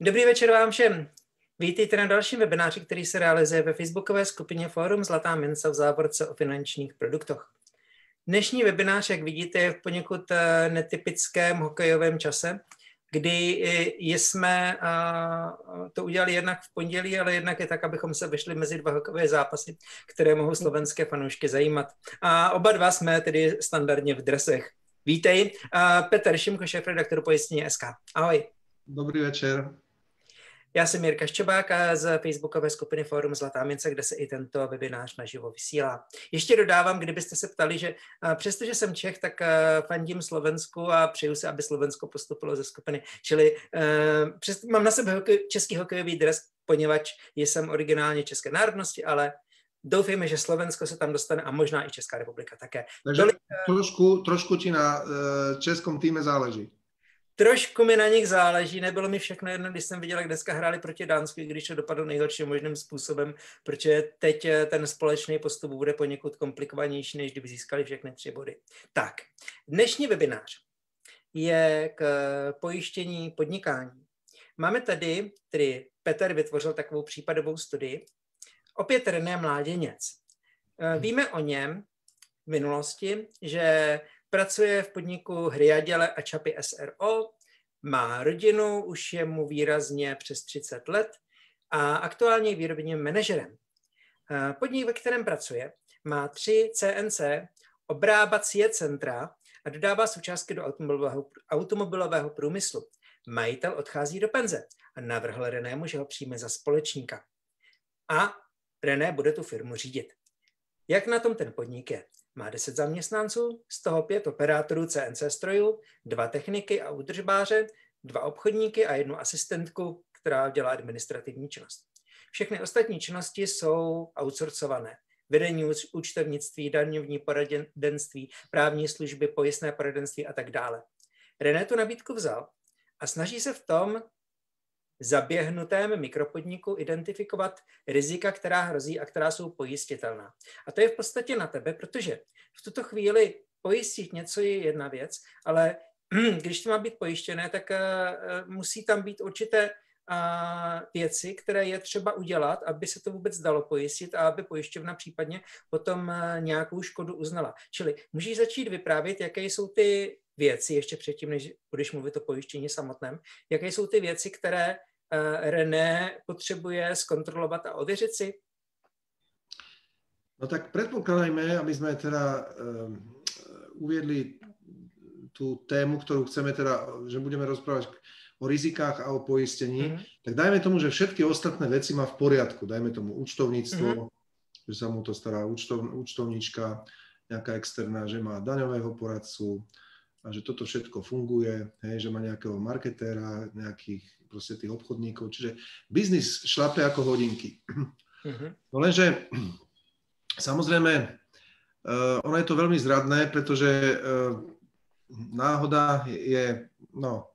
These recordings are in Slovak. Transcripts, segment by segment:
Dobrý večer vám všem. Vítejte na dalším webináři, který se realizuje ve facebookové skupině Fórum Zlatá mince v závorce o finančních produktech. Dnešní webinář, jak vidíte, je v poněkud eh, netypickém hokejovém čase, kdy jsme to udělali jednak v pondělí, ale jednak je tak, abychom se vešli mezi dva hokejové zápasy, které mohou slovenské fanoušky zajímat. A oba dva jsme tedy standardně v dresech. Vítej, Petr Šimko, šéf-redaktor pojistní SK. Ahoj. Dobrý večer. Já jsem Jirka Ščebák z facebookové skupiny Fórum Zlatá mince, kde se i tento webinář naživo vysílá. Ještě dodávám, kdybyste se ptali, že přestože jsem Čech, tak fandím Slovensku a přeju se, aby Slovensko postupilo ze skupiny. Čili přes, mám na sebe hokej, český hokejový dres, poněvadž jsem originálně české národnosti, ale doufejme, že Slovensko se tam dostane a možná i Česká republika také. Takže trošku, trošku ti na českom týme záleží. Trošku mi na nich záleží, nebylo mi všechno jedno, když jsem viděl, jak dneska hráli proti Dánsku, když to dopadlo nejhorším možným způsobem, protože teď eh, ten společný postup bude poněkud komplikovanější, než kdyby získali všechny tři body. Tak, dnešní webinář je k pojištění podnikání. Máme tady, tedy Petr vytvořil takovou případovou studii, opět René Mláděněc. Eh, víme o něm v minulosti, že Pracuje v podniku Hriaděle a Čapy SRO, má rodinu, už je mu výrazně přes 30 let a aktuálně je výrobním manažerem. Podnik, ve kterém pracuje, má tři CNC, obrábací centra a dodává součástky do automobilového, automobilového průmyslu. Majitel odchází do penze a navrhl Renému, že ho přijme za společníka. A René bude tu firmu řídit. Jak na tom ten podnik je? Má 10 zaměstnanců, z toho pět operátorů CNC strojů, dva techniky a údržbáře, dva obchodníky a jednu asistentku, která dělá administrativní činnost. Všechny ostatní činnosti jsou outsourcované. Vedení účtovnictví, daňovní poradenství, právní služby, pojistné poradenství a tak dále. René tu nabídku vzal a snaží se v tom zaběhnutém mikropodniku identifikovat rizika, která hrozí a která jsou pojistitelná. A to je v podstatě na tebe, protože v tuto chvíli pojistit něco je jedna věc, ale když to má být pojištěné, tak eh, eh, musí tam být určité věci, které je třeba udělat, aby se to vůbec dalo pojistit a aby pojišťovna případně potom eh, nějakou škodu uznala. Čili můžeš začít vyprávět, jaké jsou ty věci, ještě předtím, než budeš mluvit o pojištění samotném, jaké jsou ty věci, které uh, René potřebuje zkontrolovat a ověřit si? No tak predpokladajme, aby sme teda um, uviedli tú tému, ktorú chceme teda, že budeme rozprávať o rizikách a o poistení, mm-hmm. tak dajme tomu, že všetky ostatné veci má v poriadku. Dajme tomu účtovníctvo, mm-hmm. že sa mu to stará účtov, účtovníčka, nejaká externá, že má daňového poradcu, a že toto všetko funguje, hej, že má nejakého marketéra, nejakých proste tých obchodníkov, čiže biznis šlape ako hodinky. Uh-huh. No lenže samozrejme, uh, ono je to veľmi zradné, pretože uh, náhoda je, no,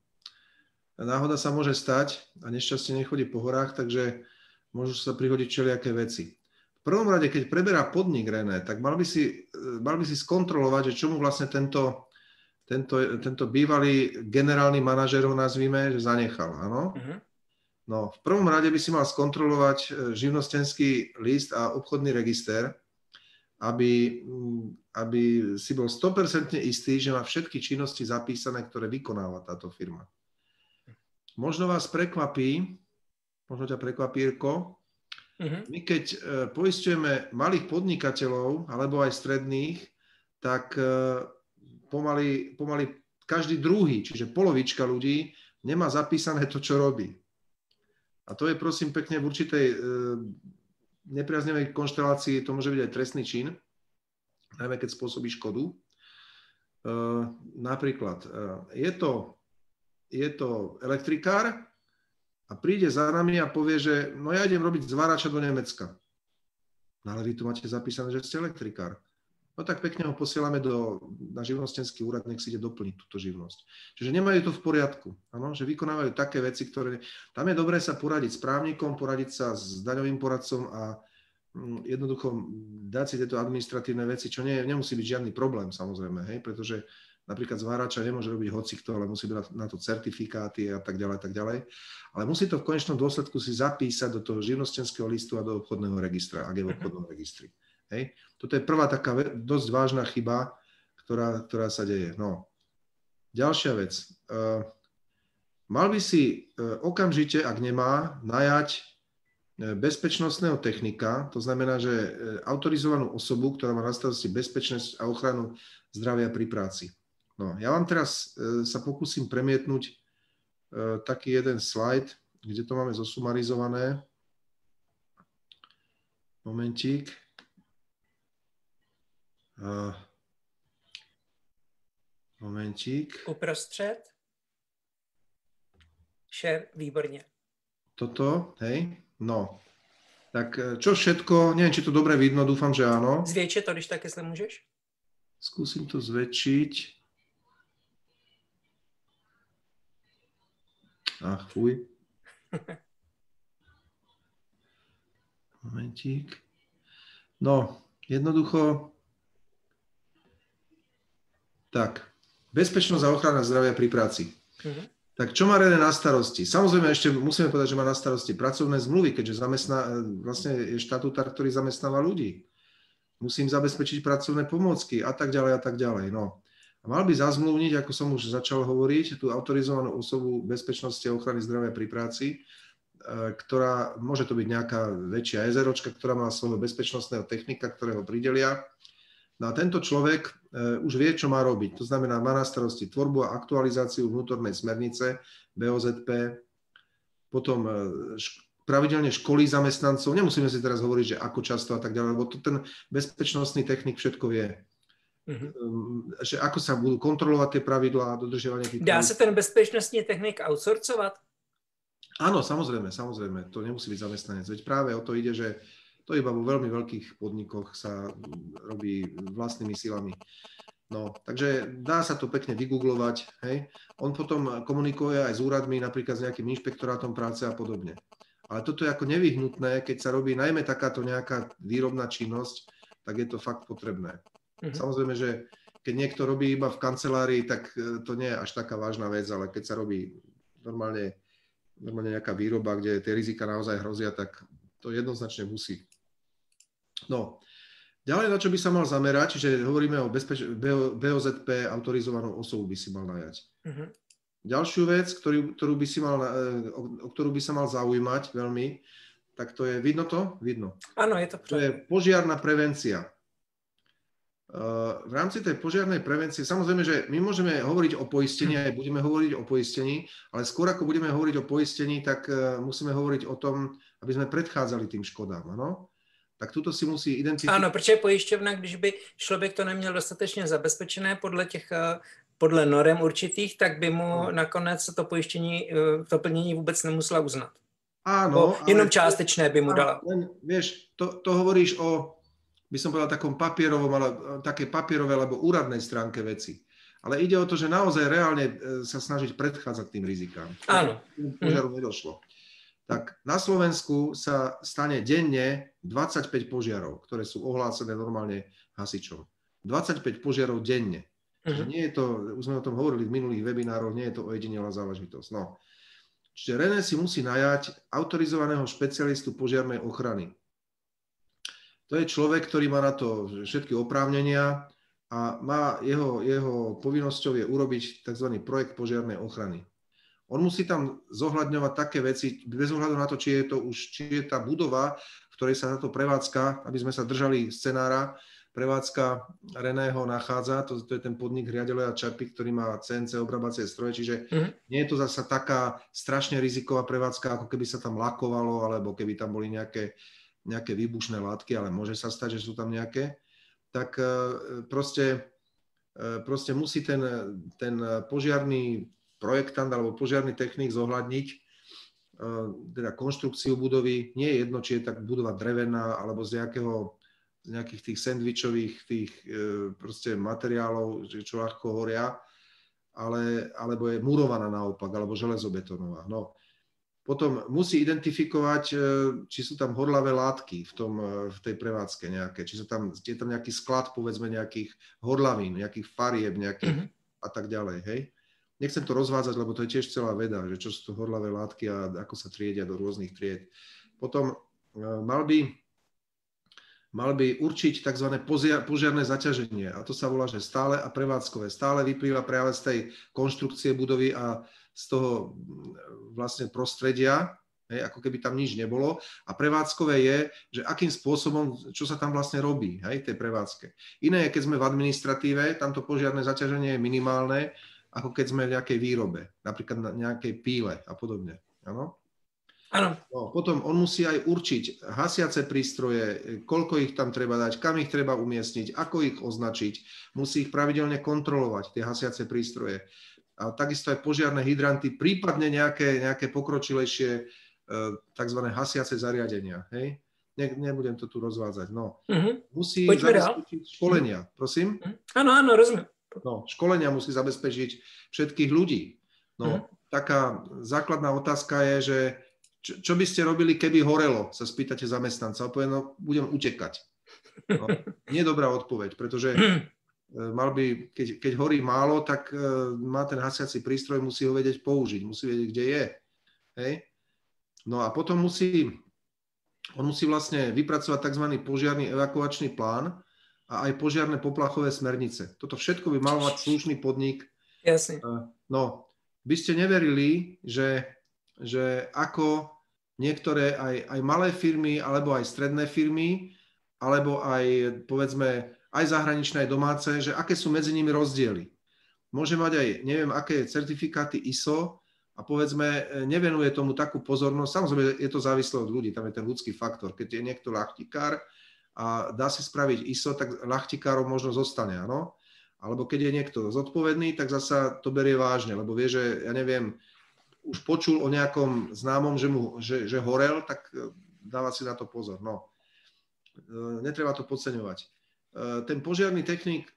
náhoda sa môže stať a nešťastie nechodí po horách, takže môžu sa prihodiť všelijaké veci. V prvom rade, keď preberá podnik René, tak mal by si, mal by si skontrolovať, že čomu vlastne tento tento, tento bývalý generálny manažer ho nazvíme, že zanechal, áno? Uh-huh. No, v prvom rade by si mal skontrolovať e, živnostenský list a obchodný register, aby, aby si bol 100% istý, že má všetky činnosti zapísané, ktoré vykonáva táto firma. Možno vás prekvapí, možno ťa prekvapí, Irko, uh-huh. my keď e, poistujeme malých podnikateľov, alebo aj stredných, tak e, pomaly, pomaly každý druhý, čiže polovička ľudí nemá zapísané to, čo robí. A to je prosím pekne v určitej e, nepriaznevej konštelácii, to môže byť aj trestný čin, najmä keď spôsobí škodu. E, napríklad, e, je, to, je to elektrikár a príde za nami a povie, že no ja idem robiť zvárača do Nemecka. No ale vy tu máte zapísané, že ste elektrikár no tak pekne ho posielame do, na živnostenský úrad, nech si ide doplniť túto živnosť. Čiže nemajú to v poriadku, ano? že vykonávajú také veci, ktoré... Tam je dobré sa poradiť s právnikom, poradiť sa s daňovým poradcom a mm, jednoducho dať si tieto administratívne veci, čo nie, nemusí byť žiadny problém samozrejme, hej, pretože Napríklad zvárača nemôže robiť hocikto, ale musí byť na to certifikáty a tak ďalej, tak ďalej. Ale musí to v konečnom dôsledku si zapísať do toho živnostenského listu a do obchodného registra, ak je v obchodnom registri. Hej. Toto je prvá taká dosť vážna chyba, ktorá, ktorá sa deje. No. Ďalšia vec. Uh, mal by si uh, okamžite, ak nemá, najať uh, bezpečnostného technika, to znamená, že autorizovanú osobu, ktorá má na starosti bezpečnosť a ochranu zdravia pri práci. No, ja vám teraz sa pokúsim premietnúť taký jeden slajd, kde to máme zosumarizované. Momentík. Uh, momentík. Uprostřed. Share, výborně. Toto, hej, no. Tak e, čo všetko, neviem, či to dobre vidno, dúfam, že áno. Zvětšit to, když tak, jestli můžeš. Skúsim to zväčšiť. Ach, fuj. Momentík. No, jednoducho, tak, bezpečnosť a ochrana zdravia pri práci. Uh-huh. Tak čo má René na starosti? Samozrejme ešte musíme povedať, že má na starosti pracovné zmluvy, keďže zamestná, vlastne je štatutár, ktorý zamestnáva ľudí. Musím zabezpečiť pracovné pomôcky a tak ďalej a tak ďalej. No. A mal by zazmluvniť, ako som už začal hovoriť, tú autorizovanú osobu bezpečnosti a ochrany zdravia pri práci, e, ktorá, môže to byť nejaká väčšia ezeročka, ktorá má svojho bezpečnostného technika, ktorého pridelia, No a tento človek e, už vie, čo má robiť. To znamená, má na starosti tvorbu a aktualizáciu vnútornej smernice BOZP, potom e, pravidelne školí zamestnancov. Nemusíme si teraz hovoriť, že ako často a tak ďalej, lebo to ten bezpečnostný technik všetko vie. Uh-huh. Že ako sa budú kontrolovať tie pravidlá a dodržiavanie tých Dá sa ten bezpečnostný technik outsourcovať? Áno, samozrejme, samozrejme. To nemusí byť zamestnanec. Veď práve o to ide, že to iba vo veľmi veľkých podnikoch sa robí vlastnými silami. No, takže dá sa to pekne vygooglovať, hej. On potom komunikuje aj s úradmi, napríklad s nejakým inšpektorátom práce a podobne. Ale toto je ako nevyhnutné, keď sa robí najmä takáto nejaká výrobná činnosť, tak je to fakt potrebné. Mm-hmm. Samozrejme, že keď niekto robí iba v kancelárii, tak e, to nie je až taká vážna vec, ale keď sa robí normálne, normálne nejaká výroba, kde tie rizika naozaj hrozia, tak to jednoznačne musí No, ďalej na čo by sa mal zamerať, čiže hovoríme o bezpeč- BOZP autorizovanú osobu by si mal najať. Uh-huh. Ďalšiu vec, ktorý, ktorú by si mal, e, o, o ktorú by sa mal zaujímať veľmi, tak to je, vidno to? Vidno. Áno, je to. To je požiarná prevencia. Uh, v rámci tej požiarnej prevencie, samozrejme, že my môžeme hovoriť o poistení, aj budeme hovoriť o poistení, ale skôr ako budeme hovoriť o poistení, tak uh, musíme hovoriť o tom, aby sme predchádzali tým škodám. Ano? Tak tuto si musí identifikovat. Ano, protože pojišťovna, když by člověk to neměl dostatečně zabezpečené podle těch eh, podle norem určitých, tak by mu no. nakonec to pojištění, eh, to plnění vůbec nemusela uznat. Áno. jenom částečné by mu dala. Len, vieš, to, to hovoríš o, by som povedal, takom papierovom, ale také papierové alebo úradnej stránke veci. Ale ide o to, že naozaj reálne eh, sa snažiť predchádzať tým rizikám. Áno. Požiaru hm. nedošlo tak na Slovensku sa stane denne 25 požiarov, ktoré sú ohlásené normálne hasičom. 25 požiarov denne. Uh-huh. nie je to, už sme o tom hovorili v minulých webinároch, nie je to ojedinelá záležitosť. No. Čiže René si musí najať autorizovaného špecialistu požiarnej ochrany. To je človek, ktorý má na to všetky oprávnenia a má, jeho, jeho povinnosťou je urobiť tzv. projekt požiarnej ochrany on musí tam zohľadňovať také veci, bez ohľadu na to, či je to už, či je tá budova, v ktorej sa táto prevádzka, aby sme sa držali scenára, prevádzka Reného nachádza, to, to je ten podnik Riadeloja Čapy, ktorý má CNC obrábacie stroje, čiže mm-hmm. nie je to zase taká strašne riziková prevádzka, ako keby sa tam lakovalo, alebo keby tam boli nejaké, nejaké výbušné látky, ale môže sa stať, že sú tam nejaké, tak e, proste, e, proste musí ten, ten požiarný projektant alebo požiarný technik zohľadniť e, teda konštrukciu budovy. Nie je jedno, či je tak budova drevená alebo z nejakého z nejakých tých sendvičových tých e, proste materiálov, čo ľahko horia, ale, alebo je murovaná naopak, alebo železobetónová. No. Potom musí identifikovať, e, či sú tam horlavé látky v, tom, v tej prevádzke nejaké, či sú tam, je tam nejaký sklad, povedzme, nejakých horlavín, nejakých farieb, nejakých, mm-hmm a tak ďalej, hej. Nechcem to rozvádzať, lebo to je tiež celá veda, že čo sú to horlavé látky a ako sa triedia do rôznych tried. Potom mal by, mal by určiť tzv. požiarné zaťaženie a to sa volá, že stále a prevádzkové. Stále vyplýva práve z tej konštrukcie budovy a z toho vlastne prostredia, hej, ako keby tam nič nebolo. A prevádzkové je, že akým spôsobom, čo sa tam vlastne robí, hej, tej prevádzke. Iné je, keď sme v administratíve, tam to požiarné zaťaženie je minimálne, ako keď sme v nejakej výrobe, napríklad na nejakej píle a podobne. Áno? Áno. No, potom on musí aj určiť hasiace prístroje, koľko ich tam treba dať, kam ich treba umiestniť, ako ich označiť. Musí ich pravidelne kontrolovať, tie hasiace prístroje. A takisto aj požiarné hydranty, prípadne nejaké, nejaké pokročilejšie E, tzv. hasiace zariadenia. Hej? Ne, nebudem to tu rozvádzať. No. Uh-huh. Musí zabezpečiť školenia, prosím. Uh-huh. Áno, áno, rozumiem. No, školenia musí zabezpečiť všetkých ľudí. No, uh-huh. taká základná otázka je, že čo, čo by ste robili, keby horelo, sa spýtate zamestnanca. Opovie, no, budem utekať. No, nie dobrá odpoveď, pretože mal by, keď, keď horí málo, tak uh, má ten hasiaci prístroj, musí ho vedieť použiť, musí vedieť, kde je. Hej? No a potom musí, on musí vlastne vypracovať tzv. požiarný evakuačný plán a aj požiarné poplachové smernice. Toto všetko by mal mať slušný podnik. Jasne. No, by ste neverili, že, že ako niektoré aj, aj malé firmy, alebo aj stredné firmy, alebo aj povedzme aj zahraničné, aj domáce, že aké sú medzi nimi rozdiely. Môže mať aj neviem aké certifikáty ISO, a povedzme nevenuje tomu takú pozornosť. Samozrejme, je to závislé od ľudí, tam je ten ľudský faktor. Keď je niekto ľahtikár a dá si spraviť ISO, tak ľahtikárov možno zostane, áno. Alebo keď je niekto zodpovedný, tak zasa to berie vážne, lebo vie, že, ja neviem, už počul o nejakom známom, že, mu, že, že horel, tak e, dáva si na to pozor. No. E, netreba to podceňovať. Ten požiarný technik,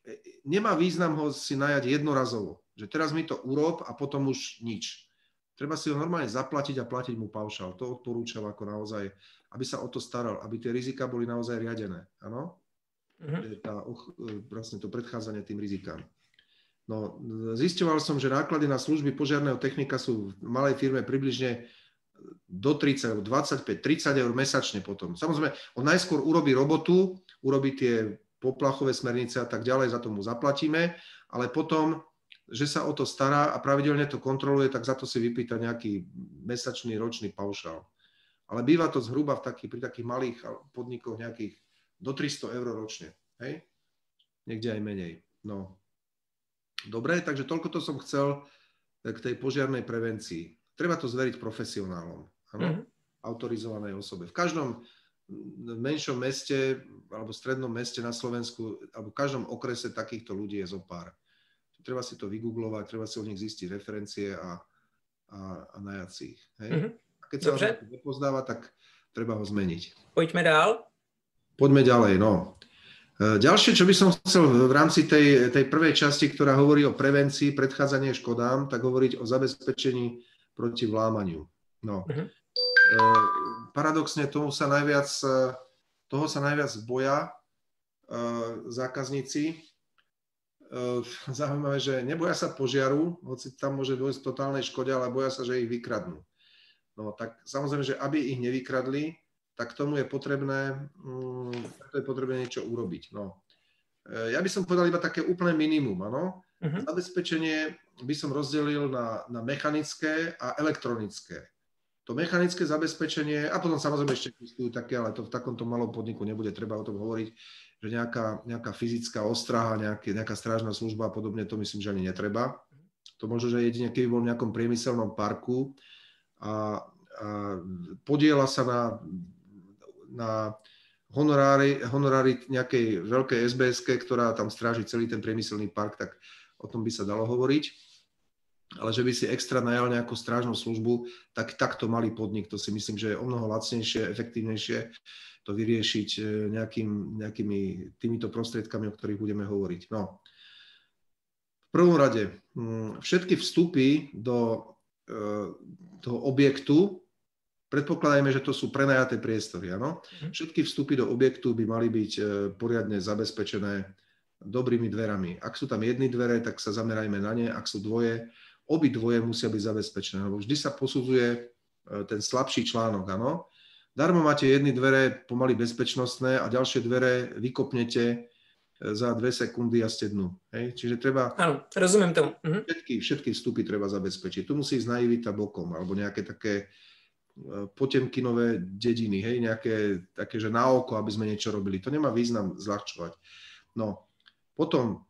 nemá význam ho si najať jednorazovo, že teraz mi to urob a potom už nič Treba si ho normálne zaplatiť a platiť mu paušal. To odporúčam ako naozaj, aby sa o to staral, aby tie rizika boli naozaj riadené. Áno? Uh-huh. Tá, vlastne to predchádzanie tým rizikám. No, zisťoval som, že náklady na služby požiarného technika sú v malej firme približne do 30, 25, 30 eur mesačne potom. Samozrejme, on najskôr urobí robotu, urobí tie poplachové smernice a tak ďalej, za to mu zaplatíme, ale potom že sa o to stará a pravidelne to kontroluje, tak za to si vypýta nejaký mesačný, ročný paušál. Ale býva to zhruba v taký, pri takých malých podnikoch nejakých do 300 eur ročne. Hej? Niekde aj menej. No. Dobre, takže toľko to som chcel k tej požiarnej prevencii. Treba to zveriť profesionálom, ano? Mm-hmm. autorizovanej osobe. V každom menšom meste alebo strednom meste na Slovensku alebo v každom okrese takýchto ľudí je zo pár treba si to vygooglovať, treba si o nich zistiť referencie a, a, a najať si ich. Hej? Mm-hmm. Keď sa Dobře. ho nepozdáva, tak treba ho zmeniť. Poďme dál. Poďme ďalej, no. E, ďalšie, čo by som chcel v rámci tej, tej prvej časti, ktorá hovorí o prevencii, predchádzanie škodám, tak hovoriť o zabezpečení proti vlámaniu. No. Uh-huh. E, paradoxne tomu sa najviac, e, toho sa najviac boja e, zákazníci, zaujímavé, že neboja sa požiaru, hoci tam môže dôjsť totálnej škode, ale boja sa, že ich vykradnú. No tak samozrejme, že aby ich nevykradli, tak tomu je potrebné, um, to je potrebné niečo urobiť. No. Eh, ja by som povedal iba také úplné minimum, áno. Uh-huh. Zabezpečenie by som rozdelil na, na mechanické a elektronické. To mechanické zabezpečenie, a potom samozrejme ešte existujú také, ale to v takomto malom podniku nebude treba o tom hovoriť, že nejaká, nejaká fyzická ostraha, nejaké, nejaká strážna služba a podobne, to myslím, že ani netreba. To možno, že jedine, keby bol v nejakom priemyselnom parku a, a podiela sa na, na honorári, honorári nejakej veľkej sbs ktorá tam stráži celý ten priemyselný park, tak o tom by sa dalo hovoriť. Ale že by si extra najal nejakú strážnu službu, tak takto malý podnik, to si myslím, že je o mnoho lacnejšie, efektívnejšie to vyriešiť e, nejakým, nejakými týmito prostriedkami, o ktorých budeme hovoriť. No. V prvom rade, mm, všetky vstupy do toho objektu, predpokladajme, že to sú prenajaté priestory, áno? Mhm. Všetky vstupy do objektu by mali byť e, poriadne zabezpečené dobrými dverami. Ak sú tam jedny dvere, tak sa zamerajme na ne. Ak sú dvoje, obi dvoje musia byť zabezpečené, lebo vždy sa posudzuje e, ten slabší článok, áno. Darmo máte jedny dvere pomaly bezpečnostné a ďalšie dvere vykopnete e, za dve sekundy a ste dnu. Hej? Čiže treba... Áno, rozumiem tomu. Mhm. Všetky, všetky vstupy treba zabezpečiť. Tu musí ísť naivita bokom, alebo nejaké také potemkinové dediny, hej, nejaké také, že na oko, aby sme niečo robili. To nemá význam zľahčovať. No, potom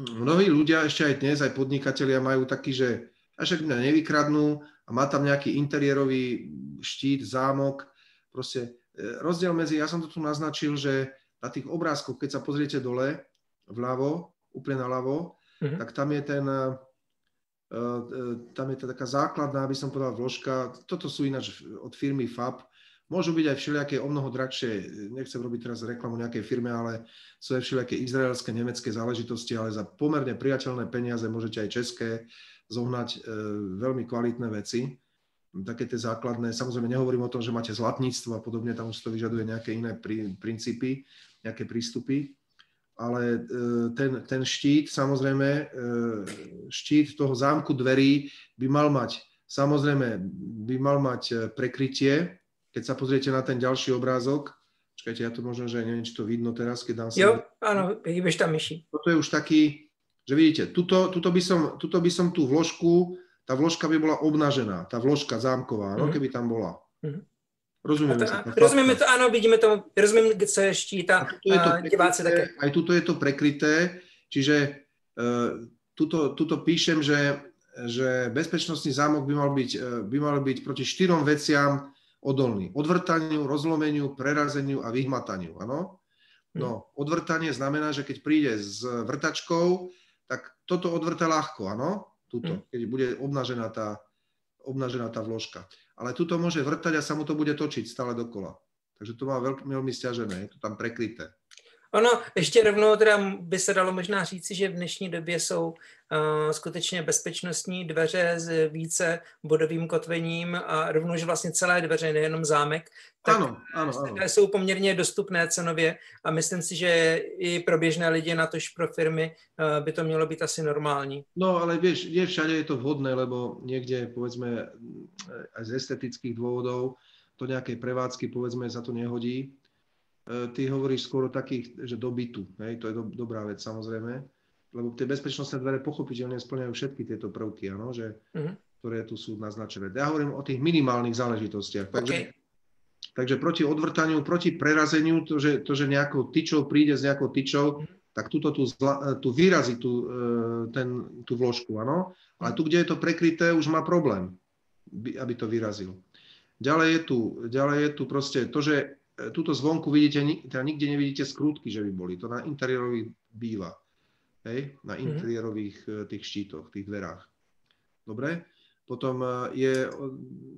mnohí ľudia ešte aj dnes, aj podnikatelia majú taký, že až ak mňa nevykradnú a má tam nejaký interiérový štít, zámok, proste e, rozdiel medzi, ja som to tu naznačil, že na tých obrázkoch, keď sa pozriete dole, vľavo, úplne naľavo, mm-hmm. tak tam je ten, E, e, tam je to taká základná, aby som povedal, vložka. Toto sú ináč od firmy FAB. Môžu byť aj všelijaké o mnoho drahšie, nechcem robiť teraz reklamu nejakej firme, ale sú aj všelijaké izraelské, nemecké záležitosti, ale za pomerne priateľné peniaze môžete aj české zohnať e, veľmi kvalitné veci. Také tie základné, samozrejme nehovorím o tom, že máte zlatníctvo a podobne, tam už to vyžaduje nejaké iné princípy, nejaké prístupy ale e, ten, ten štít, samozrejme, e, štít toho zámku dverí by mal mať, samozrejme, by mal mať e, prekrytie. Keď sa pozriete na ten ďalší obrázok, čakajte, ja to možno, že neviem, či to vidno teraz, keď dám sa... Jo, áno, hýbeš tam myši. Toto je už taký, že vidíte, tuto, tuto, by, som, tuto by som tú vložku, tá vložka by bola obnažená, tá vložka zámková, mm-hmm. no, keby tam bola. Mm-hmm. Rozumieme, to, sa, rozumieme to, áno, vidíme to, rozumiem, co je štíta, a je to diváci také. Aj tuto je to prekryté, čiže uh, tuto, tuto píšem, že, že bezpečnostný zámok by mal, byť, uh, by mal byť proti štyrom veciam odolný. Odvrtaniu, rozlomeniu, prerazeniu a vyhmataniu, áno? No, hm. odvrtanie znamená, že keď príde s vrtačkou, tak toto odvrta ľahko, áno? Tuto, hm. keď bude obnažená tá, obnažená tá vložka ale tuto môže vrtať a sa mu to bude točiť stále dokola. Takže to má veľmi, stiažené, je to tam prekryté. Ono, ještě rovnou teda by se dalo možná říci, že v dnešní době jsou uh, skutečně bezpečnostní dveře s více bodovým kotvením a rovnou, že vlastně celé dveře, nejenom zámek, tak ano, ano, ano. jsou poměrně dostupné cenově a myslím si, že i pro běžné lidi, na tož pro firmy, uh, by to mělo být asi normální. No, ale vieš, nie všade je to vhodné, lebo niekde, povedzme, aj z estetických dôvodov, to nejakej prevádzky, povedzme, sa to nehodí ty hovoríš skôr o takých, že do bytu, hej, to je do, dobrá vec samozrejme, lebo tie bezpečnostné dvere pochopiteľne splňajú všetky tieto prvky, áno, že, uh-huh. ktoré tu sú naznačené. Ja hovorím o tých minimálnych záležitostiach. Takže, okay. takže proti odvrtaniu, proti prerazeniu, to že, to, že nejakou tyčou príde s nejakou tyčou, uh-huh. tak tuto tu, zla, tu vyrazí tú, e, ten, tú vložku, áno, ale tu, kde je to prekryté, už má problém, aby to vyrazil. Ďalej je tu, ďalej je tu proste to, že túto zvonku vidíte, teda nikde nevidíte skrútky, že by boli. To na interiérových býva. Hej? Na mhm. interiérových mm-hmm. tých štítoch, tých dverách. Dobre? Potom e, je,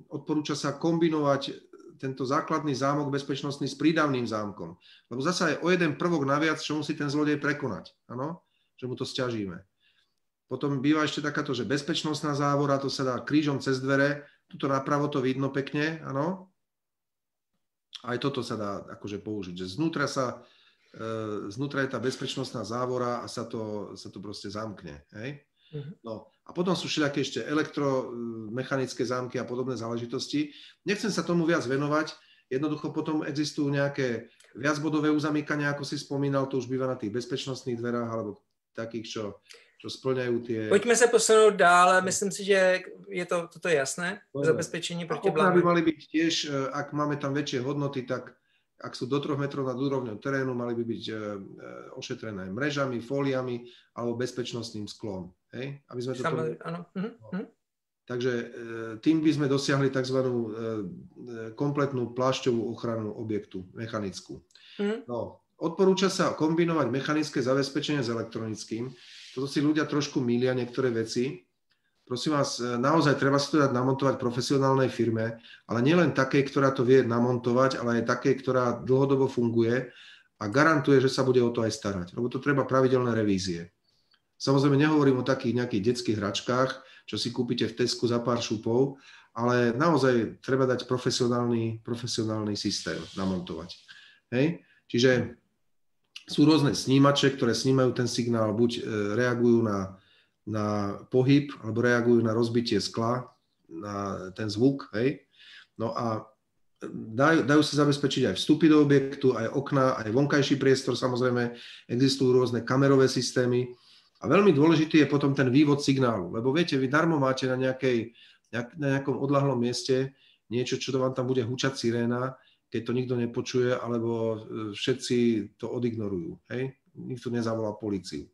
odporúča sa kombinovať tento základný zámok bezpečnostný s prídavným zámkom. Lebo zasa je o jeden prvok naviac, čo musí ten zlodej prekonať. Áno? Že mu to stiažíme. Potom býva ešte takáto, že bezpečnostná závora, to sa dá krížom cez dvere, tuto napravo to vidno pekne, áno, aj toto sa dá akože použiť, že znútra sa, e, znútra je tá bezpečnostná závora a sa to, sa to proste zamkne, hej? Mhm. No a potom sú všelijaké ešte elektromechanické zámky a podobné záležitosti. Nechcem sa tomu viac venovať, jednoducho potom existujú nejaké viacbodové uzamykania, ako si spomínal, to už býva na tých bezpečnostných dverách alebo takých, čo čo splňajú tie... Poďme sa posunúť dál, myslím si, že je to, toto je jasné, Dobre. zabezpečenie proti blámu. by mali byť tiež, e, ak máme tam väčšie hodnoty, tak ak sú do troch metrov nad úrovňou terénu, mali by byť e, e, ošetrené mrežami, fóliami alebo bezpečnostným sklom. Hej? Aby sme to Samozrejme, áno. Mhm, no. Mhm. Takže tým by sme dosiahli tzv. kompletnú plášťovú ochranu objektu, mechanickú. Mm. No, odporúča sa kombinovať mechanické zabezpečenie s elektronickým, toto si ľudia trošku mília niektoré veci. Prosím vás, e, naozaj treba si to dať namontovať profesionálnej firme, ale nielen také, ktorá to vie namontovať, ale aj také, ktorá dlhodobo funguje a garantuje, že sa bude o to aj starať. Lebo to treba pravidelné revízie. Samozrejme nehovorím o takých nejakých detských hračkách, čo si kúpite v Tesku za pár šupov, ale naozaj treba dať profesionálny, profesionálny systém namontovať. Hej? Čiže sú rôzne snímače, ktoré snímajú ten signál, buď e, reagujú na, na pohyb, alebo reagujú na rozbitie skla, na ten zvuk, hej. No a dajú, dajú sa zabezpečiť aj vstupy do objektu, aj okna, aj vonkajší priestor, samozrejme, existujú rôzne kamerové systémy. A veľmi dôležitý je potom ten vývod signálu, lebo viete, vy darmo máte na, nejakej, na nejakom odlahlom mieste niečo, čo vám tam bude hučať siréna, keď to nikto nepočuje, alebo e, všetci to odignorujú. Hej? Nikto nezavolá policiu.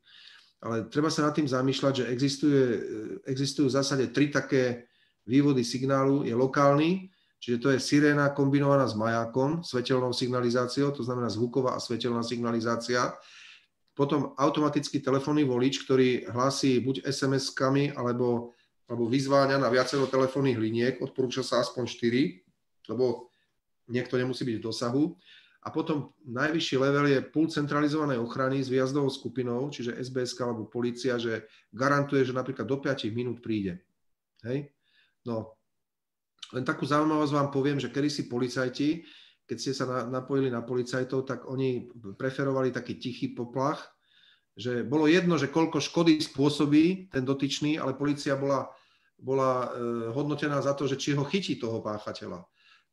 Ale treba sa nad tým zamýšľať, že existuje, e, existujú v zásade tri také vývody signálu. Je lokálny, čiže to je siréna kombinovaná s majákom, svetelnou signalizáciou, to znamená zvuková a svetelná signalizácia. Potom automatický telefónny volič, ktorý hlási buď SMS-kami, alebo, alebo vyzváňa na viacero telefónnych liniek, odporúča sa aspoň 4, lebo niekto nemusí byť v dosahu. A potom najvyšší level je pool centralizovanej ochrany s výjazdovou skupinou, čiže SBS alebo policia, že garantuje, že napríklad do 5 minút príde. Hej? No, len takú zaujímavosť vám poviem, že kedy si policajti, keď ste sa napojili na policajtov, tak oni preferovali taký tichý poplach, že bolo jedno, že koľko škody spôsobí ten dotyčný, ale policia bola, bola e, hodnotená za to, že či ho chytí toho páchateľa.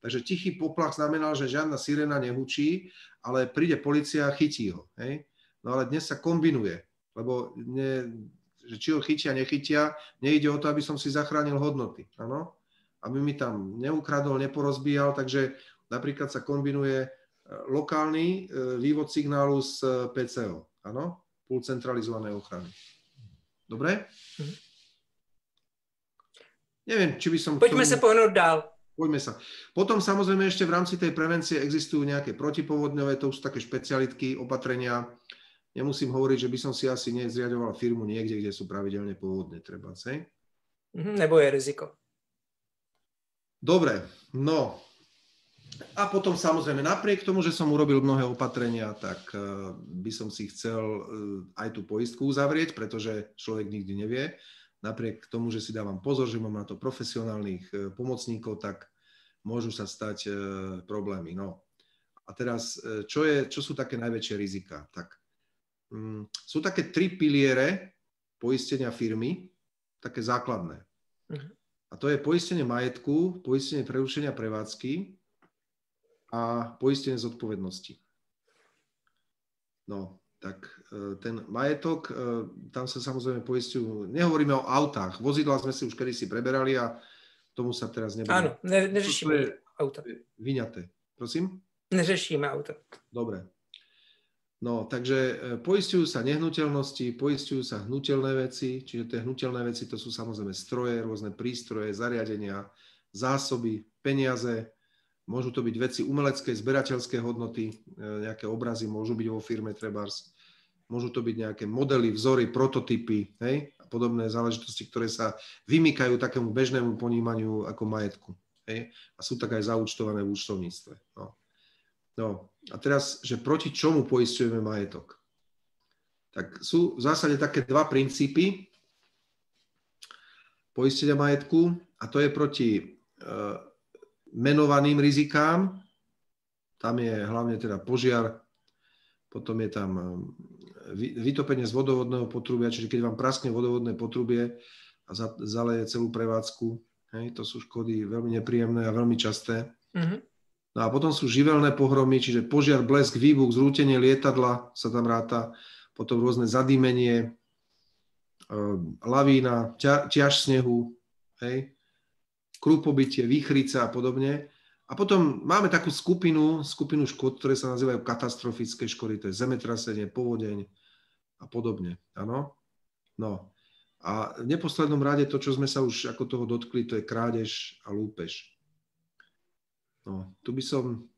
Takže tichý poplach znamenal, že žiadna sirena nehučí, ale príde policia a chytí ho. Hej? No ale dnes sa kombinuje, lebo ne, že či ho chytia, nechytia, nejde o to, aby som si zachránil hodnoty. Áno? Aby mi tam neukradol, neporozbíjal, takže napríklad sa kombinuje e, lokálny e, vývod signálu s PCO. Áno? Pool centralizovanej ochrany. Dobre? Mhm. Neviem, či by som... Poďme sa pohnúť dál. Poďme sa. Potom samozrejme ešte v rámci tej prevencie existujú nejaké protipovodňové, to sú také špecialitky, opatrenia. Nemusím hovoriť, že by som si asi nezriadoval firmu niekde, kde sú pravidelne povodne, treba, hej? Mhm, nebo je riziko. Dobre, no. A potom samozrejme, napriek tomu, že som urobil mnohé opatrenia, tak uh, by som si chcel uh, aj tú poistku uzavrieť, pretože človek nikdy nevie napriek tomu, že si dávam pozor, že mám na to profesionálnych e, pomocníkov, tak môžu sa stať e, problémy. No. A teraz, e, čo, je, čo sú také najväčšie rizika? Tak, um, sú také tri piliere poistenia firmy, také základné. Uh-huh. A to je poistenie majetku, poistenie prerušenia prevádzky a poistenie zodpovednosti. No, tak e, ten majetok, e, tam sa samozrejme poistujú, nehovoríme o autách, vozidla sme si už kedysi preberali a tomu sa teraz nebudeme. Áno, ne, neřešíme auta. Vyňaté. Prosím? Neřešíme auta. Dobre. No, takže e, poistujú sa nehnuteľnosti, poistujú sa hnutelné veci, čiže tie hnutelné veci to sú samozrejme stroje, rôzne prístroje, zariadenia, zásoby, peniaze, môžu to byť veci umelecké, zberateľské hodnoty, nejaké obrazy môžu byť vo firme Trebars, môžu to byť nejaké modely, vzory, prototypy hej? a podobné záležitosti, ktoré sa vymykajú takému bežnému ponímaniu ako majetku. Hej? A sú tak aj zaučtované v účtovníctve. No. no a teraz, že proti čomu poistujeme majetok? Tak sú v zásade také dva princípy poistenia majetku a to je proti e, menovaným rizikám, tam je hlavne teda požiar, potom je tam vytopenie z vodovodného potrubia, čiže keď vám praskne vodovodné potrubie a zaleje celú prevádzku, hej, to sú škody veľmi nepríjemné a veľmi časté. Mm-hmm. No a potom sú živelné pohromy, čiže požiar, blesk, výbuch, zrútenie lietadla sa tam ráta, potom rôzne zadýmenie, ehm, lavína, ťaž snehu, hej, krúpobytie, výchrica a podobne. A potom máme takú skupinu, skupinu škôd, ktoré sa nazývajú katastrofické škody, to je zemetrasenie, povodeň a podobne. Áno? No. A v neposlednom rade to, čo sme sa už ako toho dotkli, to je krádež a lúpež. No, tu by som...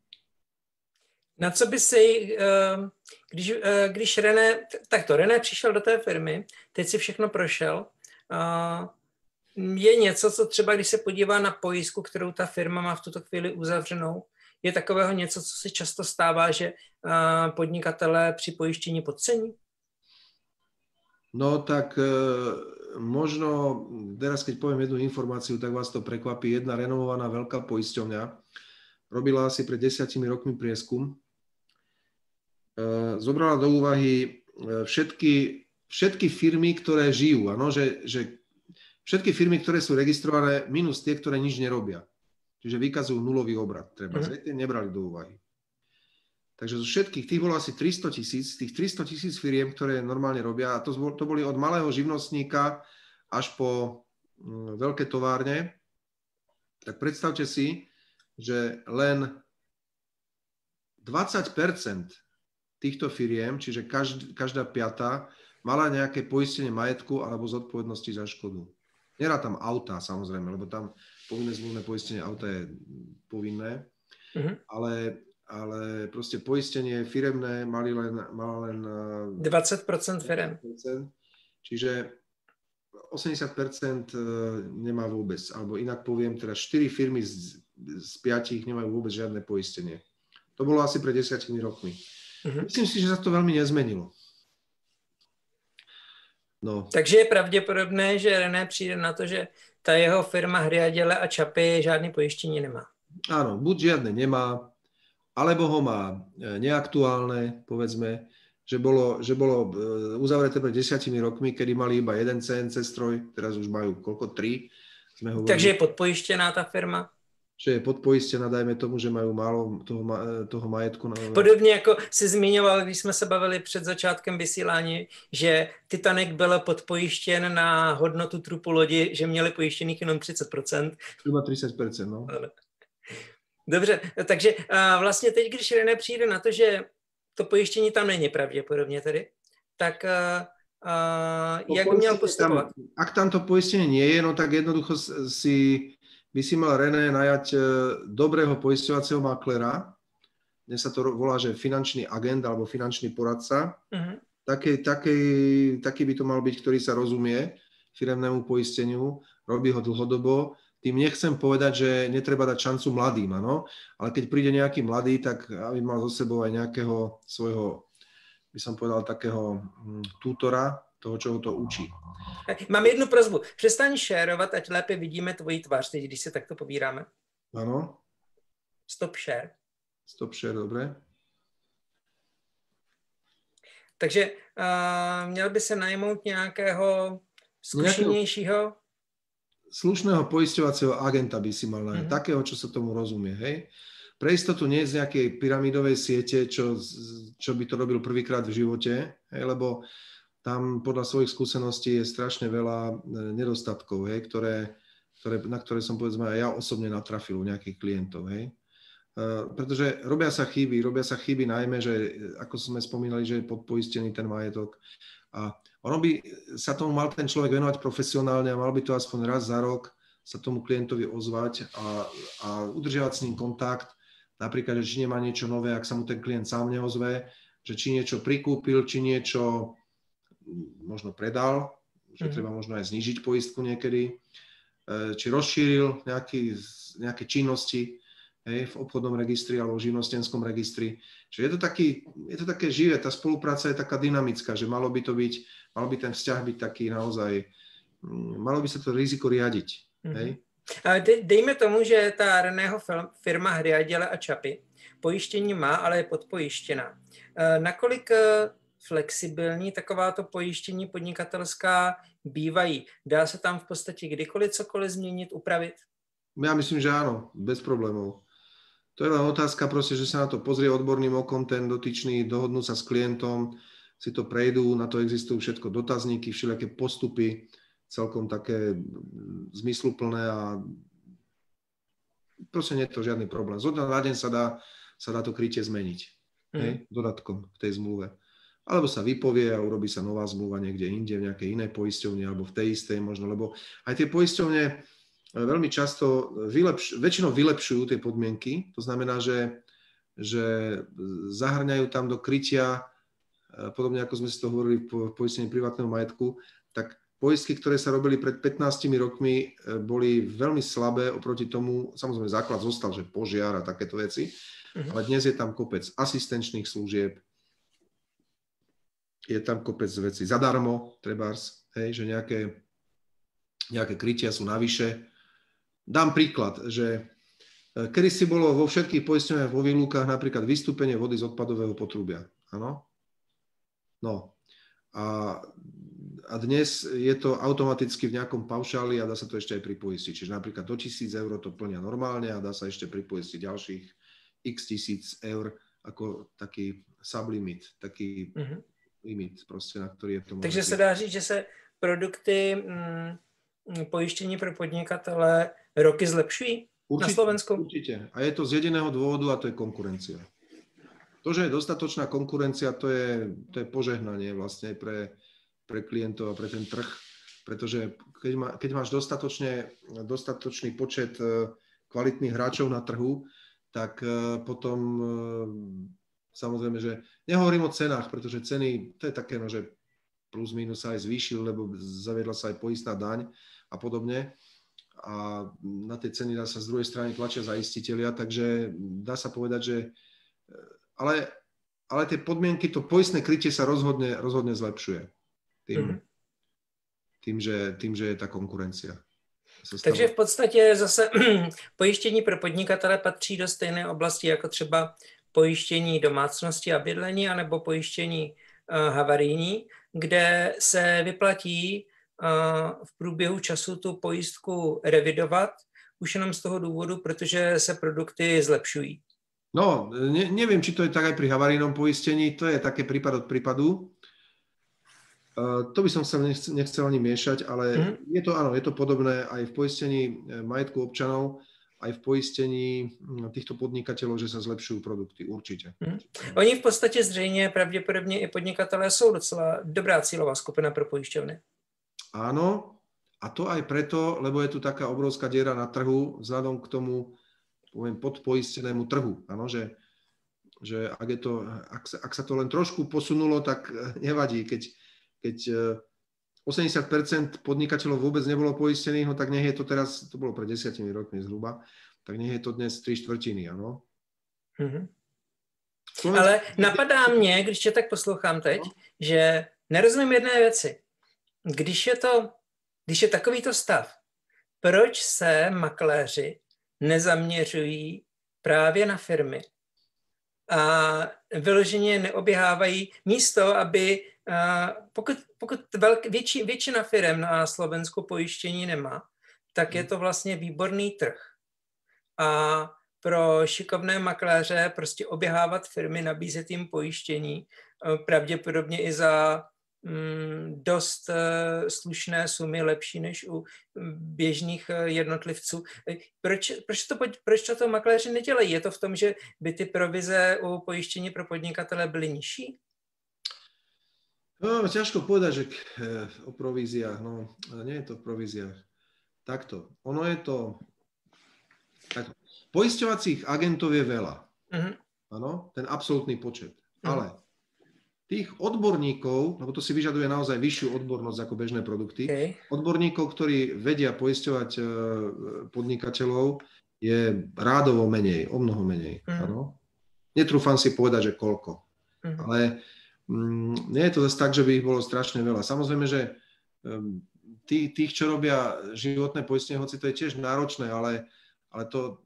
Na co by si, ehm, když, eh, když René, takto, René přišel do té firmy, teď si všechno prošel, je něco, co třeba, když se podívá na pojistku, kterou ta firma má v tuto chvíli uzavřenou, je takového něco, co se často stává, že podnikatelé při pojištění podcení? No tak e, možno, teraz keď poviem jednu informáciu, tak vás to prekvapí. Jedna renovovaná veľká poisťovňa robila asi pred desiatimi rokmi prieskum zobrala do úvahy všetky, všetky firmy, ktoré žijú. Ano, že, že všetky firmy, ktoré sú registrované, minus tie, ktoré nič nerobia. Čiže vykazujú nulový obrad. Treba. Mm-hmm. nebrali do úvahy. Takže zo všetkých, tých bolo asi 300 tisíc, tých 300 tisíc firiem, ktoré normálne robia, a to, to boli od malého živnostníka až po mm, veľké továrne, tak predstavte si, že len 20% týchto firiem, čiže každá piata, mala nejaké poistenie majetku alebo zodpovednosti za škodu. Nerá tam auta, samozrejme, lebo tam povinné zmluvné poistenie auta je povinné, uh-huh. ale ale proste poistenie firemné mali len, mal len 20% firem. Čiže 80% e, nemá vôbec, alebo inak poviem, teda 4 firmy z, z 5 nemajú vôbec žiadne poistenie. To bolo asi pred desiatimi rokmi. Uh-huh. Myslím si, že sa to veľmi nezmenilo. No. Takže je pravděpodobné, že René přijde na to, že ta jeho firma Hriadele a Čapy žádný pojištění nemá. Áno, buď žiadne nemá, alebo ho má e, neaktuálne, povedzme, že bolo, že bolo e, uzavreté pred desiatimi rokmi, kedy mali iba jeden CNC stroj, teraz už majú koľko, tri. Sme hovorili, Takže je podpojištená tá firma? Že je podpojistená, dajme tomu, že majú málo toho, toho majetku. Na... Podobně jako si zmiňoval, když jsme se bavili před začátkem vysílání, že Titanic byl podpojištěn na hodnotu trupu lodi, že měli pojištěných jenom 30%. Zhruba 30%, no. Dobře, takže vlastně teď, když René přijde na to, že to pojištění tam není pravděpodobně tedy, tak a, jak měl postupovat? Tam, ak tam to poistenie nie je, no tak jednoducho si, by si mal René najať e, dobrého poisťovacieho maklera, dnes sa to volá, že finančný agent alebo finančný poradca. Uh-huh. Taký, taký, taký by to mal byť, ktorý sa rozumie firemnému poisteniu, robí ho dlhodobo tým nechcem povedať, že netreba dať šancu mladým, ano? ale keď príde nejaký mladý, tak aby mal zo sebou aj nejakého svojho, by som povedal, takého hm, tutora, toho, čo ho to učí. Mám jednu prozbu. Přestaň šérovat, ať lépe vidíme tvoji tvář, teď, když se takto pobíráme. Ano. Stop share. Stop share, dobre. Takže uh, měl by se najmout nějakého zkušenějšího slušného poisťovacieho agenta by si mal nájsť, mm-hmm. takého, čo sa tomu rozumie, hej. Pre istotu nie z nejakej pyramidovej siete, čo, čo by to robil prvýkrát v živote, hej, lebo tam podľa svojich skúseností je strašne veľa e, nedostatkov, hej, ktoré, ktoré, na ktoré som povedzme aj ja osobne natrafil u nejakých klientov. Hej. Uh, pretože robia sa chyby, robia sa chyby najmä, že ako sme spomínali, že je podpoistený ten majetok a ono by sa tomu mal ten človek venovať profesionálne a mal by to aspoň raz za rok sa tomu klientovi ozvať a, a udržiavať s ním kontakt. Napríklad, že či nemá niečo nové, ak sa mu ten klient sám neozve, že či niečo prikúpil, či niečo možno predal, že mm-hmm. treba možno aj znižiť poistku niekedy, e, či rozšíril nejaký, nejaké činnosti hej, v obchodnom registri alebo v živnostenskom registri. Čiže je to, taký, je to také živé, tá spolupráca je taká dynamická, že malo by to byť Mal by ten vzťah byť taký naozaj, mm, malo by sa to riziko riadiť. Mm-hmm. Hej? De, dejme tomu, že ta Reného firma Hriaděle a Čapy pojištění má, ale je podpojištěná. E, nakolik e, flexibilní takováto pojištění podnikatelská bývají? Dá se tam v podstatě kdykoliv cokoliv změnit, upravit? Ja myslím, že áno, bez problémov. To je len otázka proste, že sa na to pozrie odborným okom ten dotyčný, dohodnú sa s klientom, si to prejdú, na to existujú všetko dotazníky, všelijaké postupy, celkom také zmysluplné a proste nie je to žiadny problém. Z na deň sa dá, sa dá to krytie zmeniť mm. hej, dodatkom k tej zmluve. Alebo sa vypovie a urobí sa nová zmluva niekde inde, v nejakej inej poisťovni alebo v tej istej možno, lebo aj tie poisťovne eh, veľmi často, vylepš- väčšinou vylepšujú tie podmienky, to znamená, že, že zahrňajú tam do krytia podobne ako sme si to hovorili v poistení privátneho majetku, tak poistky, ktoré sa robili pred 15 rokmi, e, boli veľmi slabé oproti tomu, samozrejme základ zostal, že požiar a takéto veci, uh-huh. ale dnes je tam kopec asistenčných služieb, je tam kopec vecí zadarmo, trebárs, hej, že nejaké, nejaké krytia sú navyše. Dám príklad, že e, kedy si bolo vo všetkých poisteniach vo výlukách napríklad vystúpenie vody z odpadového potrubia. Áno? No. A, a dnes je to automaticky v nejakom paušáli a dá sa to ešte aj pripoistiť. Čiže napríklad do 1000 eur to plnia normálne a dá sa ešte pripoistiť ďalších x tisíc eur ako taký sublimit, taký mm-hmm. Limit proste, na ktorý je to Takže sa dá říct, že se produkty mm, pojištění pro podnikatele roky zlepšují určite, na Slovensku? Určite. A je to z jediného dôvodu a to je konkurencia. To, že je dostatočná konkurencia, to je, to je požehnanie vlastne pre, pre klientov a pre ten trh, pretože keď, má, keď máš dostatočne, dostatočný počet e, kvalitných hráčov na trhu, tak e, potom e, samozrejme, že nehovorím o cenách, pretože ceny, to je také, no, že plus minus sa aj zvýšil, lebo zaviedla sa aj poistná daň a podobne. A na tej ceny dá sa z druhej strany tlačia zaistiteľia, takže dá sa povedať, že e, ale, ale tie podmienky, to poistné krytie sa rozhodne, rozhodne zlepšuje tým, mm-hmm. tým, že, tým, že je tá konkurencia. Takže v podstatě zase pojištění pro podnikatele patří do stejné oblasti jako třeba pojištění domácnosti a bydlení anebo pojištění uh, havarijní, kde se vyplatí uh, v průběhu času tu pojistku revidovat, už jenom z toho důvodu, protože se produkty zlepšují. No, ne, neviem, či to je tak aj pri havarijnom poistení, to je také prípad od prípadu. Eh, to by som sa nechcel, nechcel ani miešať, ale mm. je to áno, je to podobné aj v poistení eh, majetku občanov, aj v poistení hm, týchto podnikateľov, že sa zlepšujú produkty, určite. Mm. Oni v podstatě zřejmě pravděpodobně i podnikatelé jsou docela dobrá cílová skupina pro pojišťovny. Áno, a to aj preto, lebo je tu taká obrovská diera na trhu vzhľadom k tomu, poviem, podpoistenému trhu. Áno, že, že ak, je to, ak, sa, ak sa to len trošku posunulo, tak eh, nevadí, keď keď 80% e, podnikateľov vôbec nebolo poistených, no tak nech je to teraz, to bolo pred desiatimi rokmi zhruba, tak nech je to dnes tri štvrtiny, ano? Mm-hmm. Ale napadá mě, když tě tak poslouchám teď, no. že nerozumím jedné věci. Když je to, když je takovýto stav, proč se makléři nezaměřují právě na firmy a vyloženě neoběhávají místo, aby pokud, pokud velk, větši, většina firm na Slovensku pojištění nemá, tak je hmm. to vlastně výborný trh. A pro šikovné makléře prostě oběhávat firmy, nabízet jim pojištění, eh, pravděpodobně i za mm, dost uh, slušné sumy, lepší než u běžných uh, jednotlivců. Proč, proč, to, proč to, to makléři nedělají? Je to v tom, že by ty provize u pojištění pro podnikatele byly nižší? No, ťažko povedať, že eh, o províziách, no, nie je to o províziách. Takto, ono je to, takto. poisťovacích agentov je veľa, uh-huh. áno, ten absolútny počet, uh-huh. ale tých odborníkov, lebo to si vyžaduje naozaj vyššiu odbornosť ako bežné produkty, okay. odborníkov, ktorí vedia poisťovať eh, podnikateľov, je rádovo menej, o mnoho menej, uh-huh. áno. Netrúfam si povedať, že koľko, uh-huh. ale nie je to zase tak, že by ich bolo strašne veľa. Samozrejme, že tí, tých, čo robia životné poistenie, hoci to je tiež náročné, ale, ale to,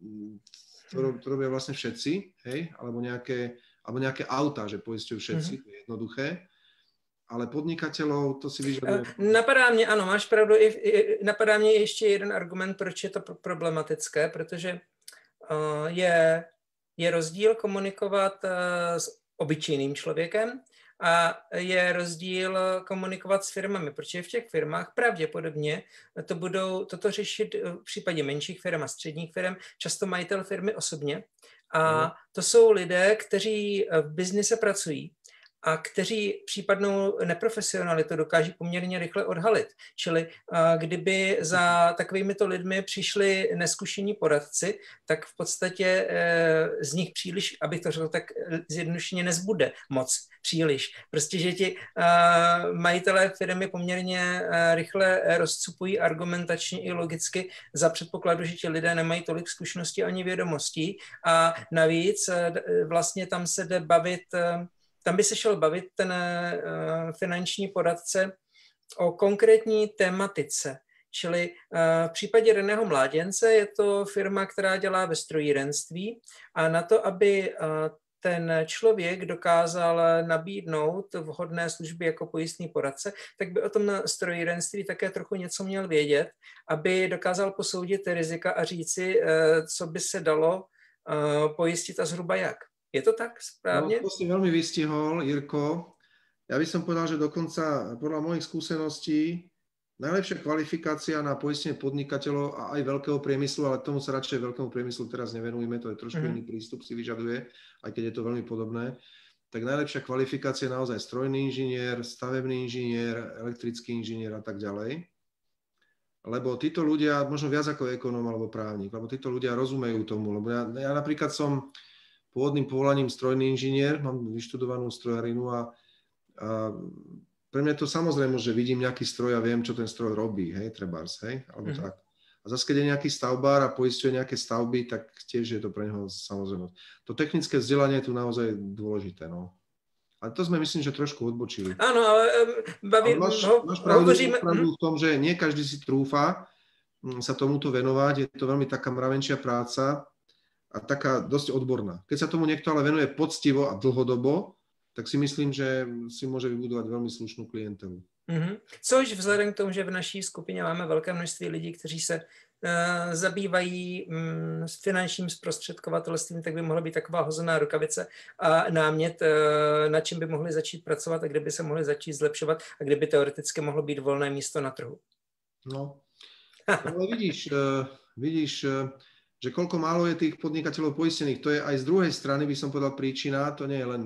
to, to robia vlastne všetci, hej, alebo nejaké, alebo nejaké auta, že poistujú všetci, mm-hmm. to je jednoduché. Ale podnikateľov to si vyžaduje. Eh, napadá mě, ano, máš pravdu, napadá mě ještě jeden argument, proč je to problematické, protože uh, je, je rozdíl komunikovat uh, s obyčejným člověkem a je rozdíl komunikovat s firmami, protože v těch firmách pravděpodobně to budou toto řešit v případě menších firm a středních firm, často majitel firmy osobně. A to jsou lidé, kteří v biznise pracují a kteří případnou neprofesionalitu dokáží poměrně rychle odhalit. Čili kdyby za takovými lidmi přišli neskušení poradci, tak v podstatě e, z nich příliš, abych to řekl tak zjednodušeně, nezbude moc příliš. Prostě, že ti majitelé firmy poměrně e, rychle rozcupují argumentačně i logicky za předpokladu, že ti lidé nemají tolik zkušeností ani vědomostí a navíc e, vlastně tam se jde bavit tam by se šel bavit ten eh, finanční poradce o konkrétní tématice. Čili eh, v případě Reného Mláděnce je to firma, která dělá ve strojírenství a na to, aby eh, ten člověk dokázal nabídnout vhodné služby jako pojistný poradce, tak by o tom strojírenství také trochu něco měl vědět, aby dokázal posoudit rizika a říci, co by se dalo pojistit a zhruba jak. Je to tak správně? No, to si veľmi vystihol, Jirko. Ja by som povedal, že dokonca podľa mojich skúseností najlepšia kvalifikácia na poistenie podnikateľov a aj veľkého priemyslu, ale tomu sa radšej veľkému priemyslu teraz nevenujeme, to je trošku mm. iný prístup, si vyžaduje, aj keď je to veľmi podobné. Tak najlepšia kvalifikácia je naozaj strojný inžinier, stavebný inžinier, elektrický inžinier a tak ďalej. Lebo títo ľudia, možno viac ako ekonóm alebo právnik, lebo títo ľudia rozumejú tomu. Lebo ja, ja napríklad som pôvodným povolaním strojný inžinier, mám vyštudovanú strojarinu a a pre mňa to samozrejme, že vidím nejaký stroj a viem, čo ten stroj robí, hej, trebárs, hej, alebo mm-hmm. tak. A zase, keď je nejaký stavbár a poistuje nejaké stavby, tak tiež je to pre neho samozrejme. To technické vzdelanie je tu naozaj dôležité, no. Ale to sme, myslím, že trošku odbočili. Áno, ale baví, máš, ho, máš pravdu, hovoříme... pravdu v tom, že nie každý si trúfa mm, sa tomuto venovať. Je to veľmi taká mravenčia práca a taká dosť odborná. Keď sa tomu niekto ale venuje poctivo a dlhodobo, tak si myslím, že si může vybudovat velmi slušnou klientelu. Mm-hmm. Což vzhledem k tomu, že v naší skupině máme velké množství lidí, kteří se uh, zabývají um, s finančním zprostředkovatelstvím, tak by mohla být taková hozená rukavice a námět, uh, na čem by mohli začít pracovat a kde by se mohli začít zlepšovat a kde by teoreticky mohlo být volné místo na trhu. No, ale vidíš, uh, vidíš, že koľko málo je tých podnikateľov poistených. To je aj z druhej strany, by som povedal, príčina. To nie je len,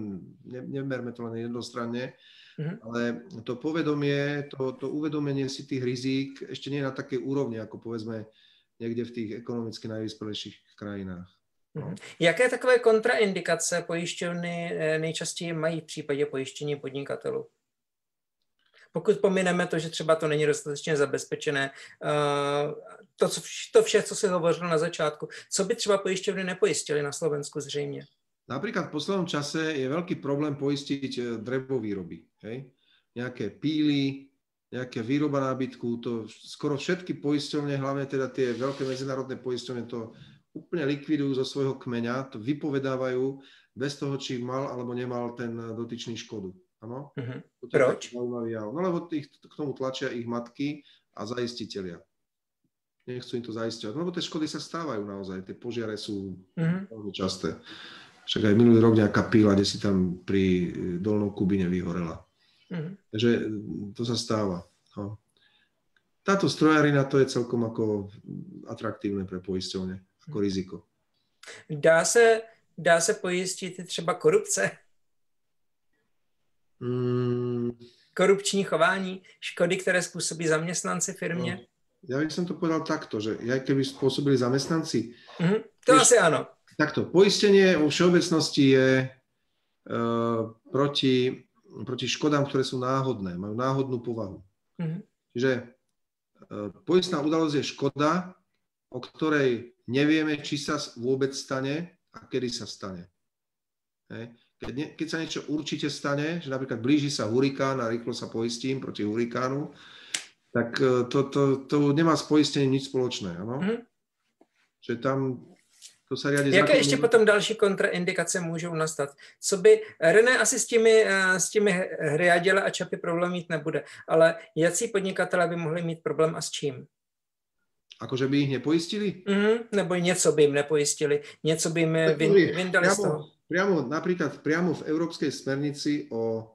ne, neberme to len jednostranne, mm-hmm. ale to povedomie, to, to uvedomenie si tých rizík ešte nie je na takej úrovni, ako povedzme niekde v tých ekonomicky najvyspelejších krajinách. No. Mhm. Jaké takové kontraindikace pojišťovny eh, nejčastěji mají v případě pojištění podnikatelů? Pokud pomineme to, že třeba to není dostatečně zabezpečené, uh, to, to vše, co si hovořil na začátku, co by třeba pojišťovny nepojistili na Slovensku zřejmě? Napríklad v poslednom čase je veľký problém poistiť e, drevovýroby. Hej? Nejaké píly, nejaká výroba nábytku, to skoro všetky poisťovne, hlavne teda tie veľké medzinárodné poisťovne, to úplne likvidujú zo svojho kmeňa, to vypovedávajú bez toho, či mal alebo nemal ten dotyčný škodu. Áno? Uh-huh. Proč? No lebo ich, k tomu tlačia ich matky a zaistiteľia. Nechcú im to zaisťovať. No, lebo tie škody sa stávajú naozaj. Tie požiare sú uh-huh. veľmi časté. Však aj minulý rok nejaká píla, kde si tam pri eh, dolnom Kubine vyhorela. Uh-huh. Takže to sa stáva. No. Táto strojarina to je celkom ako atraktívne pre poisťovne, ako riziko. Dá se, dá se pojistit třeba korupce? Mm. Korupční chování, škody, které způsobí zaměstnanci firmě? No. Ja by som to povedal takto, že aj keby spôsobili zamestnanci... Mm-hmm. To vieš, asi áno. Takto, poistenie vo všeobecnosti je uh, proti, proti škodám, ktoré sú náhodné, majú náhodnú povahu. Mm-hmm. Čiže uh, poistná udalosť je škoda, o ktorej nevieme, či sa vôbec stane a kedy sa stane. Hej keď, keď sa niečo určite stane, že napríklad blíži sa hurikán a rýchlo sa poistím proti hurikánu, tak e, to, to, to nemá s poistením nič spoločné. Ano? Mm-hmm. Že tam to se riadí Jaké ještě potom další kontraindikace můžou nastat? Co by, René asi s těmi, e, s těmi hryaděle a čapy problém mít nebude, ale jaký podnikatelé by mohli mít problém a s čím? Akože by ich nepoistili? Mm-hmm, nebo něco by jim nepojistili, něco by jim vyndali z toho priamo, napríklad priamo v Európskej smernici o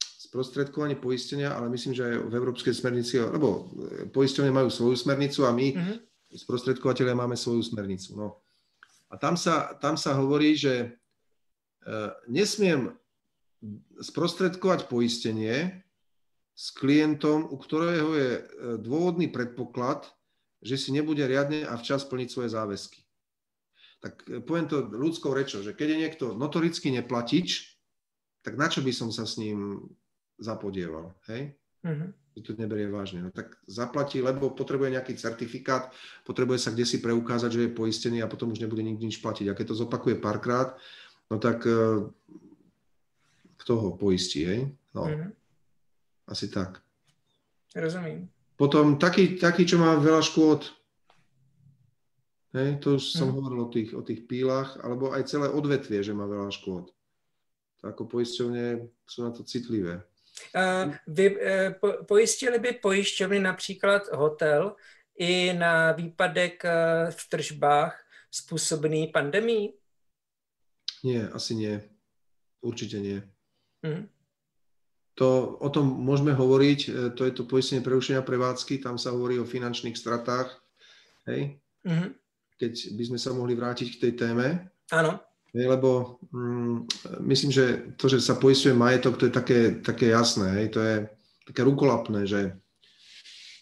sprostredkovanie poistenia, ale myslím, že aj v Európskej smernici, lebo poistenie majú svoju smernicu a my, mm-hmm. sprostredkovateľia, máme svoju smernicu. No. A tam sa, tam sa hovorí, že e, nesmiem sprostredkovať poistenie s klientom, u ktorého je dôvodný predpoklad, že si nebude riadne a včas plniť svoje záväzky tak e, poviem to ľudskou rečou, že keď je niekto notoricky neplatič, tak na čo by som sa s ním zapodieval, hej? Mm-hmm. To neberie vážne. No tak zaplatí, lebo potrebuje nejaký certifikát, potrebuje sa kde si preukázať, že je poistený a potom už nebude nikdy nič platiť. A keď to zopakuje párkrát, no tak uh, kto ho poistí, hej? No, mm-hmm. asi tak. Rozumím. Potom taký, taký, čo má veľa škôd, Hej, to už som hmm. hovoril o tých, o tých pílach, alebo aj celé odvetvie, že má veľa škôd. Ako poisťovne sú na to citlivé. Uh, vy, uh, po, pojistili by pojišťovny například hotel i na výpadek uh, v tržbách způsobený pandemí? Nie, asi nie. Určite nie. Mm. To, o tom môžeme hovoriť, e, to je to poistenie prerušenia prevádzky, tam sa hovorí o finančných stratách, hej? Mm. Keď by sme sa mohli vrátiť k tej téme. Áno. Hej, lebo mm, myslím, že to, že sa poistuje majetok, to je také, také jasné, hej? to je také rukolapné, že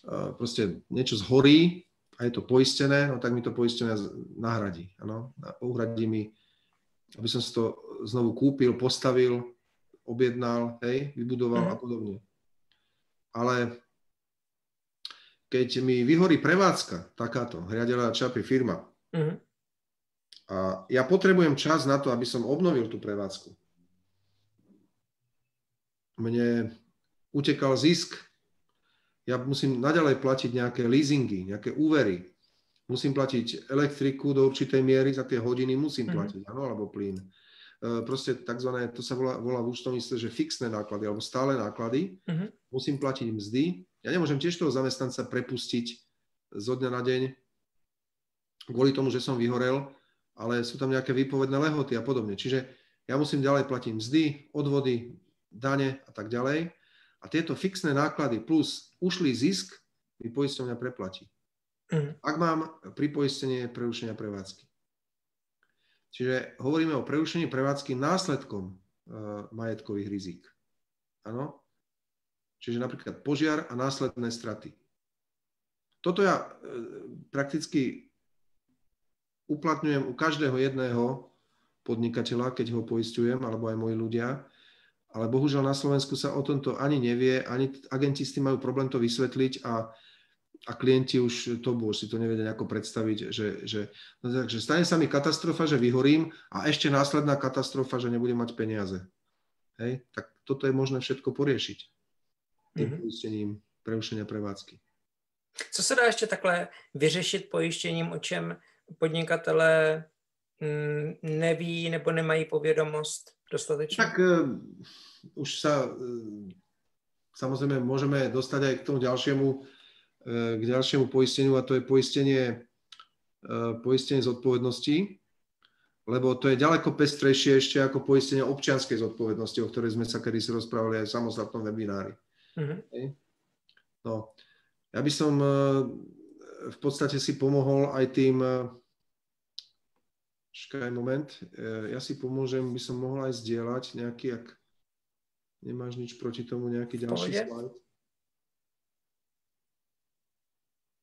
uh, proste niečo zhorí a je to poistené, no tak mi to poistenia nahradí, áno, uhradí mi aby som si to znovu kúpil, postavil, objednal, hej, vybudoval mm. a podobne. Ale keď mi vyhorí prevádzka, takáto, hriadená čapy firma, mm. a ja potrebujem čas na to, aby som obnovil tú prevádzku. Mne utekal zisk, ja musím naďalej platiť nejaké leasingy, nejaké úvery, musím platiť elektriku do určitej miery, za tie hodiny musím mm-hmm. platiť, áno, alebo plyn. E, proste takzvané, to sa volá, volá v účtovníctve, že fixné náklady, alebo stále náklady. Mm-hmm. Musím platiť mzdy. Ja nemôžem tiež toho zamestnanca prepustiť zo dňa na deň kvôli tomu, že som vyhorel, ale sú tam nejaké výpovedné lehoty a podobne. Čiže ja musím ďalej platiť mzdy, odvody, dane a tak ďalej. A tieto fixné náklady plus ušlý zisk mi poisťovňa preplatí. Mm. Ak mám pripoistenie prerušenia prevádzky. Čiže hovoríme o prerušení prevádzky následkom uh, majetkových rizik. Áno? Čiže napríklad požiar a následné straty. Toto ja uh, prakticky uplatňujem u každého jedného podnikateľa, keď ho poistujem, alebo aj moji ľudia. Ale bohužiaľ na Slovensku sa o tomto ani nevie, ani agenti s tým majú problém to vysvetliť a a klienti už to už si to nevedia nejako predstaviť, že, že, no, že stane sa mi katastrofa, že vyhorím a ešte následná katastrofa, že nebudem mať peniaze. Hej? Tak toto je možné všetko poriešiť tým mm-hmm. poistením prerušenia prevádzky. Co se dá ještě takhle vyřešit pojištěním, o čem podnikatelé mm, neví nebo nemají povědomost dostatečně? Tak uh, už sa uh, samozrejme môžeme dostať aj k tomu ďalšiemu k ďalšiemu poisteniu a to je poistenie, e, poistenie zodpovednosti, lebo to je ďaleko pestrejšie ešte ako poistenie občianskej zodpovednosti, o ktorej sme sa kedy si rozprávali aj v samostatnom webinári. Mm-hmm. No, ja by som e, v podstate si pomohol aj tým, e, moment, ja si pomôžem, by som mohol aj zdieľať nejaký, ak nemáš nič proti tomu, nejaký ďalší slajd.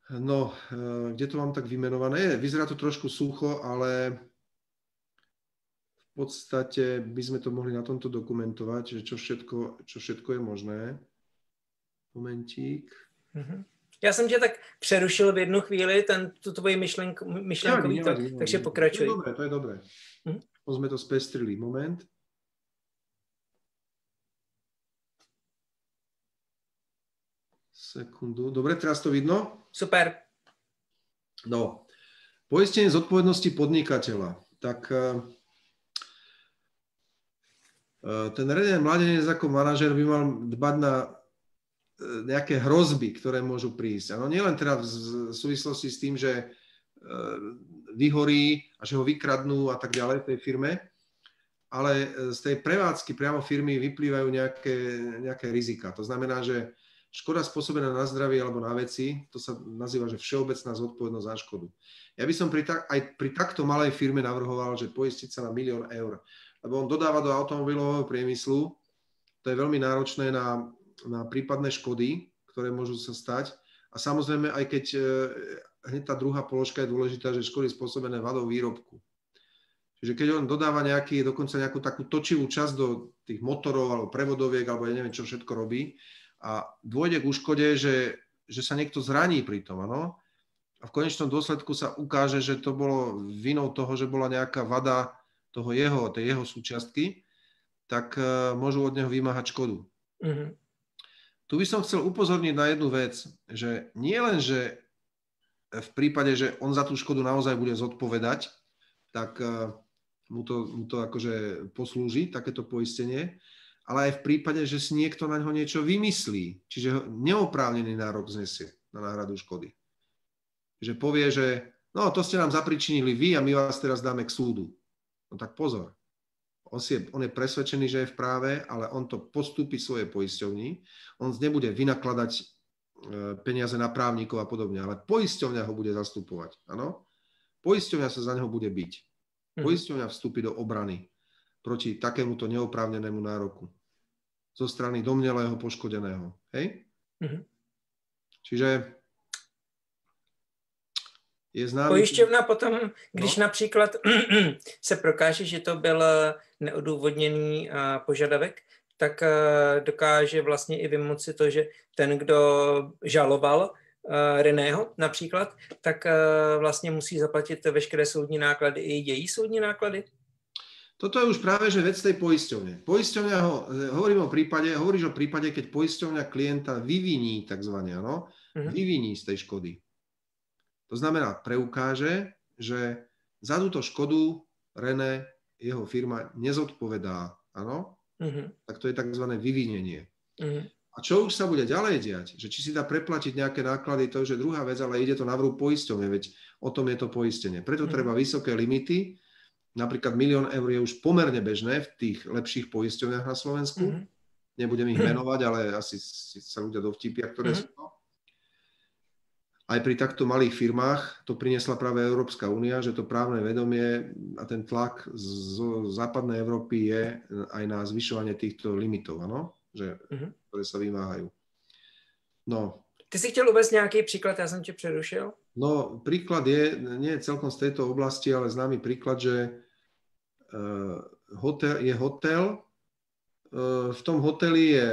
No, eh, kde to mám tak vymenované? Vyzerá to trošku sucho, ale v podstate by sme to mohli na tomto dokumentovať, že čo všetko, čo všetko je možné. Momentík. Mm-hmm. Já jsem tě tak přerušil v jednu chvíli, ten, tu tvoji myšlenku, myšlenkový tok, takže pokračuj. To je dobré, to je dobré. Mm-hmm. Sme to spestrili. Moment. Sekundu. Dobre, teraz to vidno? Super. No, poistenie zodpovednosti podnikateľa. Tak uh, ten redný mladenec ako manažer by mal dbať na uh, nejaké hrozby, ktoré môžu prísť. Ano, nielen teda v, súvislosti s tým, že vyhorí a že ho vykradnú a tak ďalej v tej firme, ale z tej prevádzky priamo firmy vyplývajú nejaké, nejaké rizika. To znamená, že Škoda spôsobená na zdravie alebo na veci, to sa nazýva, že všeobecná zodpovednosť za škodu. Ja by som pri tak, aj pri takto malej firme navrhoval, že poistiť sa na milión eur, lebo on dodáva do automobilového priemyslu, to je veľmi náročné na, na prípadné škody, ktoré môžu sa stať. A samozrejme, aj keď e, hneď tá druhá položka je dôležitá, že škody spôsobené vadou výrobku. Čiže keď on dodáva nejaký, dokonca nejakú takú točivú časť do tých motorov alebo prevodoviek, alebo ja neviem, čo všetko robí, a dôjde k úškode, že, že sa niekto zraní pri tom, ano? A v konečnom dôsledku sa ukáže, že to bolo vinou toho, že bola nejaká vada toho jeho, tej jeho súčiastky, tak uh, môžu od neho vymáhať škodu. Mm-hmm. Tu by som chcel upozorniť na jednu vec, že nie len, že v prípade, že on za tú škodu naozaj bude zodpovedať, tak mu to, mu to akože poslúži, takéto poistenie, ale aj v prípade, že si niekto na ňo niečo vymyslí, čiže neoprávnený nárok znesie na náhradu škody. Že povie, že no to ste nám zapričinili vy a my vás teraz dáme k súdu. No tak pozor. On, si je, on je presvedčený, že je v práve, ale on to postúpi svojej poisťovni. On nebude vynakladať e, peniaze na právnikov a podobne, ale poisťovňa ho bude zastupovať. Áno? Poisťovňa sa za neho bude byť. Mhm. Poisťovňa vstúpi do obrany proti takémuto neoprávnenému nároku zo strany domnelého poškodeného. Hej? Mm-hmm. Čiže je známý... Pojišťovna potom, když no. například se prokáže, že to byl neodůvodněný požadavek, tak dokáže vlastně i vymoci to, že ten, kdo žaloval Reného například, tak vlastně musí zaplatit veškeré soudní náklady i její soudní náklady? Toto je už práve, že vec tej poisťovne. Poisťovňa, ho, hovorím o prípade, hovoríš o prípade, keď poisťovňa klienta vyviní, takzvané, áno, uh-huh. vyviní z tej škody. To znamená, preukáže, že za túto škodu René, jeho firma, nezodpovedá, áno, uh-huh. tak to je tzv. vyvinenie. Uh-huh. A čo už sa bude ďalej diať, že či si dá preplatiť nejaké náklady, to už je druhá vec, ale ide to na vrú poisťovne, veď o tom je to poistenie. Preto uh-huh. treba vysoké limity, napríklad milión eur je už pomerne bežné v tých lepších poisťovniach na Slovensku. Mm-hmm. Nebudem ich menovať, ale asi sa ľudia dovtipia, ktoré mm-hmm. sú to. Aj pri takto malých firmách to priniesla práve Európska únia, že to právne vedomie a ten tlak z západnej Európy je aj na zvyšovanie týchto limitov, ano? Že, mm-hmm. ktoré sa vymáhajú. No. Ty si chtěl uvést nějaký příklad, já jsem tě přerušil. No, príklad je, nie celkom z tejto oblasti, ale známy príklad, že hotel, je hotel, eh, v tom hoteli je,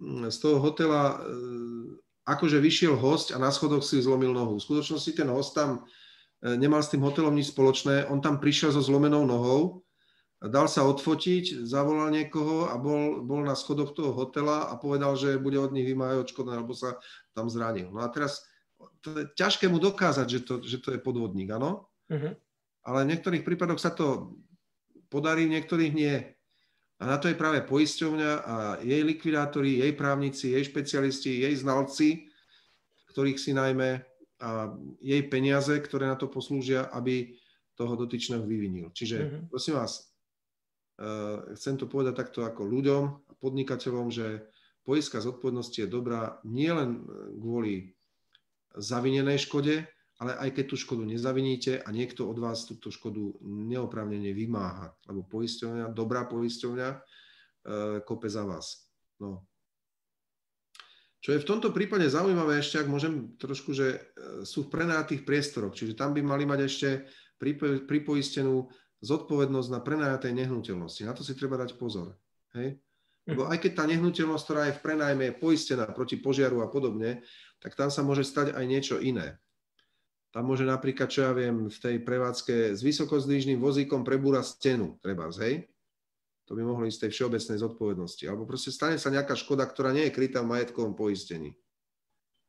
hm, z toho hotela eh, akože vyšiel host a na schodoch si zlomil nohu. V skutočnosti ten host tam nemal s tým hotelom nič spoločné, on tam prišiel so zlomenou nohou, dal sa odfotiť, zavolal niekoho a bol, bol na schodoch toho hotela a povedal, že bude od nich vymáhať odškodné, lebo sa tam zranil. No a teraz to je ťažké mu dokázať, že to, že to je podvodník, áno? Uh-huh. Ale v niektorých prípadoch sa to podarí, niektorých nie. A na to je práve poisťovňa a jej likvidátori, jej právnici, jej špecialisti, jej znalci, ktorých si najmä a jej peniaze, ktoré na to poslúžia, aby toho dotyčného vyvinil. Čiže mm-hmm. prosím vás, uh, chcem to povedať takto ako ľuďom a podnikateľom, že poistka zodpovednosti je dobrá nielen kvôli zavinenej škode, ale aj keď tú škodu nezaviníte a niekto od vás túto škodu neoprávnene vymáha, lebo poisťovňa, dobrá poisťovňa e, kope za vás. No. Čo je v tomto prípade zaujímavé ešte, ak môžem trošku, že e, sú v prenajatých priestoroch, čiže tam by mali mať ešte pripoistenú zodpovednosť na prenajatej nehnuteľnosti. Na to si treba dať pozor. Hej? Lebo aj keď tá nehnuteľnosť, ktorá je v prenajme, je poistená proti požiaru a podobne, tak tam sa môže stať aj niečo iné. Tam môže napríklad, čo ja viem, v tej prevádzke s vysokozdvížným vozíkom prebúra stenu, treba, hej? To by mohlo ísť tej všeobecnej zodpovednosti. Alebo proste stane sa nejaká škoda, ktorá nie je krytá v majetkovom poistení.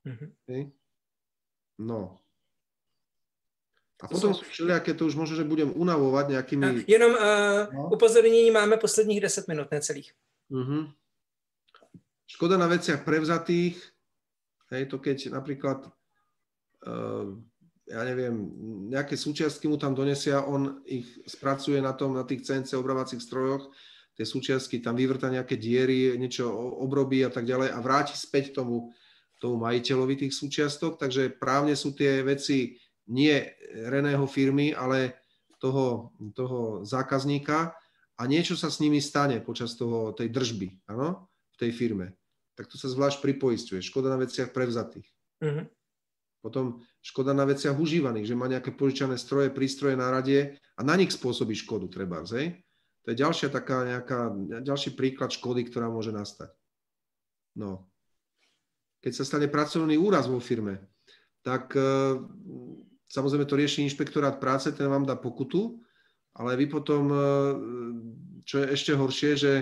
Mm-hmm. Hej? No. A potom sú všelijaké, to už možno, že budem unavovať nejakými... Jenom uh, no? upozornění máme posledních 10 minút necelých. Uh-huh. Škoda na veciach prevzatých, hej, to keď napríklad uh, ja neviem, nejaké súčiastky mu tam donesia, on ich spracuje na tom, na tých CNC obravacích strojoch, tie súčiastky tam vyvrta nejaké diery, niečo obrobí a tak ďalej a vráti späť tomu, tomu majiteľovi tých súčiastok, takže právne sú tie veci nie Reného firmy, ale toho, toho zákazníka a niečo sa s nimi stane počas toho, tej držby, áno, v tej firme. Tak to sa zvlášť pripoistuje. Škoda na veciach prevzatých. Mm-hmm. Potom škoda na veciach užívaných, že má nejaké požičané stroje, prístroje na rade a na nich spôsobí škodu treba, hej? To je ďalšia taká nejaká, ďalší príklad škody, ktorá môže nastať. No. Keď sa stane pracovný úraz vo firme, tak e, samozrejme to rieši inšpektorát práce, ten vám dá pokutu, ale vy potom, e, čo je ešte horšie, že,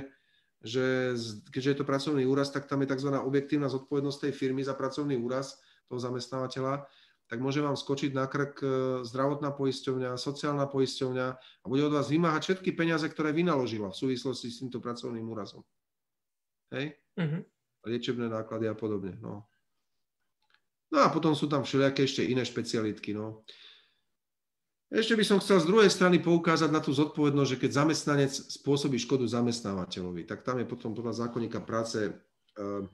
že keďže je to pracovný úraz, tak tam je tzv. objektívna zodpovednosť tej firmy za pracovný úraz, toho zamestnávateľa, tak môže vám skočiť na krk e, zdravotná poisťovňa, sociálna poisťovňa a bude od vás vymáhať všetky peniaze, ktoré vynaložila v súvislosti s týmto pracovným úrazom. Hej? Uh-huh. Liečebné náklady a podobne. No. no a potom sú tam všelijaké ešte iné špecialitky. No. Ešte by som chcel z druhej strany poukázať na tú zodpovednosť, že keď zamestnanec spôsobí škodu zamestnávateľovi, tak tam je potom podľa zákonníka práce uh,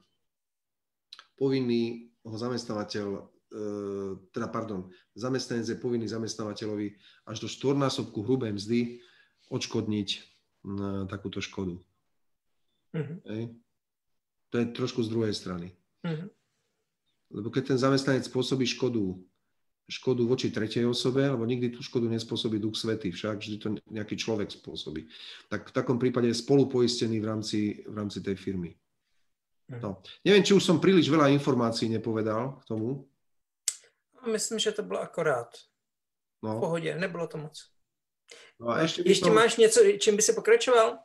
povinný ho zamestnávateľ, uh, teda pardon, zamestnanec je povinný zamestnávateľovi až do štvornásobku hrubej mzdy odškodniť takúto škodu. Uh-huh. Hej. To je trošku z druhej strany. Uh-huh. Lebo keď ten zamestnanec spôsobí škodu škodu voči tretej osobe, lebo nikdy tú škodu nespôsobí duch svety, však vždy to nejaký človek spôsobí. Tak v takom prípade je spolupoistený v rámci, v rámci tej firmy. No. Neviem, či už som príliš veľa informácií nepovedal k tomu. Myslím, že to bylo akorát. No. V pohodě, nebylo to moc. No a ešte, ešte som... máš něco, čím by si pokračoval?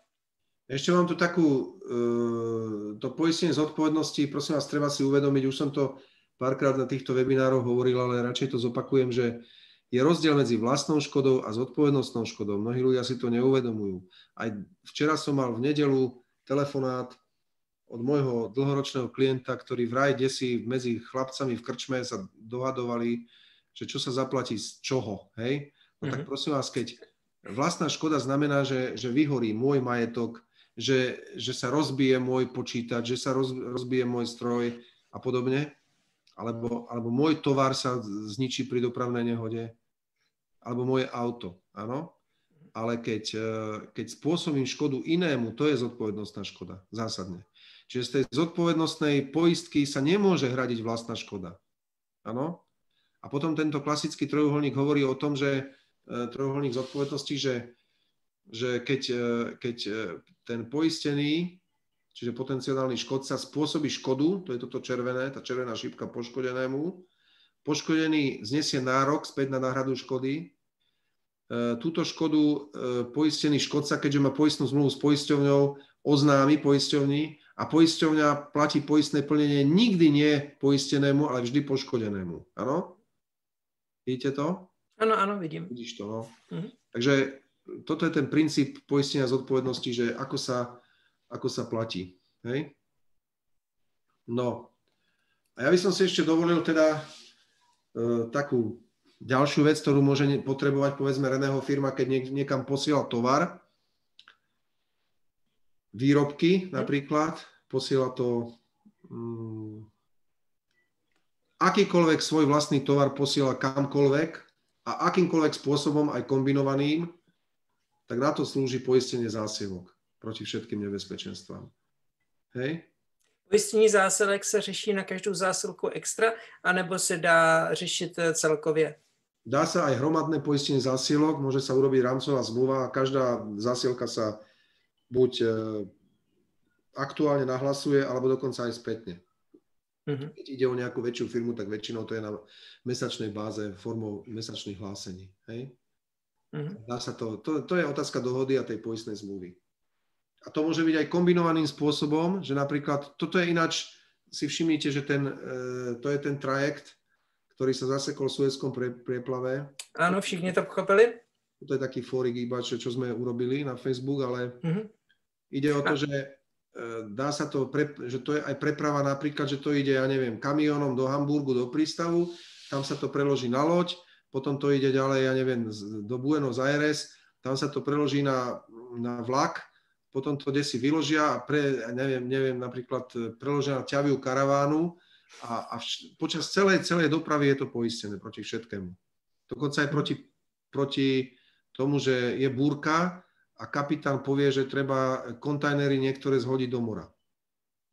Ešte mám tu takú, uh, to poistenie zodpovednosti, prosím vás, treba si uvedomiť, už som to párkrát na týchto webinároch hovoril, ale radšej to zopakujem, že je rozdiel medzi vlastnou škodou a zodpovednostnou škodou. Mnohí ľudia si to neuvedomujú. Aj včera som mal v nedelu telefonát od môjho dlhoročného klienta, ktorý vraj desi medzi chlapcami v krčme sa dohadovali, že čo sa zaplatí z čoho, hej? No tak mhm. prosím vás, keď vlastná škoda znamená, že, že vyhorí môj majetok, že, že sa rozbije môj počítač, že sa roz, rozbije môj stroj a podobne, alebo, alebo môj tovar sa zničí pri dopravnej nehode, alebo moje auto, áno? Ale keď, e, keď spôsobím škodu inému, to je zodpovednostná škoda, zásadne. Čiže z tej zodpovednostnej poistky sa nemôže hradiť vlastná škoda. Áno? A potom tento klasický trojuholník hovorí o tom, že e, trojuholník zodpovednosti, že, že keď, e, keď ten poistený čiže potenciálny škodca spôsobí škodu, to je toto červené, tá červená šípka poškodenému. Poškodený znesie nárok späť na náhradu škody. E, túto škodu e, poistený škodca, keďže má poistnú zmluvu s poisťovňou, oznámi poisťovni a poisťovňa platí poistné plnenie nikdy nie poistenému, ale vždy poškodenému. Áno? Vidíte to? Áno, áno, vidím. Vidíš to, no. Uh-huh. Takže toto je ten princíp poistenia zodpovednosti, že ako sa ako sa platí. Hej? No, a ja by som si ešte dovolil teda e, takú ďalšiu vec, ktorú môže potrebovať povedzme reného firma, keď niek- niekam posiela tovar, výrobky napríklad, posiela to mm, akýkoľvek svoj vlastný tovar posiela kamkoľvek a akýmkoľvek spôsobom aj kombinovaným, tak na to slúži poistenie zásievok proti všetkým nebezpečenstvám. Hej? Pojištění zásilek se řeší na každou zásilku extra, anebo se dá řešit eh, celkově? Dá sa aj hromadné poistenie zásielok, môže sa urobiť rámcová zmluva a každá zásielka sa buď e, aktuálne nahlasuje, alebo dokonca aj spätne. Uh-huh. Keď ide o nejakú väčšiu firmu, tak väčšinou to je na mesačnej báze formou mesačných hlásení. Hej? Uh-huh. Dá sa to, to, to je otázka dohody a tej poistnej zmluvy a to môže byť aj kombinovaným spôsobom, že napríklad, toto je ináč, si všimnite, že ten, e, to je ten trajekt, ktorý sa zasekol v Suezkom pre, prieplave. Áno, všichni to pochopili. To je taký fórik iba, čo, čo sme urobili na Facebook, ale uh-huh. Ide o to, že e, dá sa to, pre, že to je aj preprava napríklad, že to ide, ja neviem, kamionom do Hamburgu, do prístavu, tam sa to preloží na loď, potom to ide ďalej, ja neviem, do Buenos Aires, tam sa to preloží na, na vlak, potom to si vyložia a pre, neviem, neviem, napríklad e, preložia na ťaviu karavánu a, a vš- počas celej, celej dopravy je to poistené proti všetkému. Dokonca aj proti, proti tomu, že je búrka a kapitán povie, že treba kontajnery niektoré zhodiť do mora.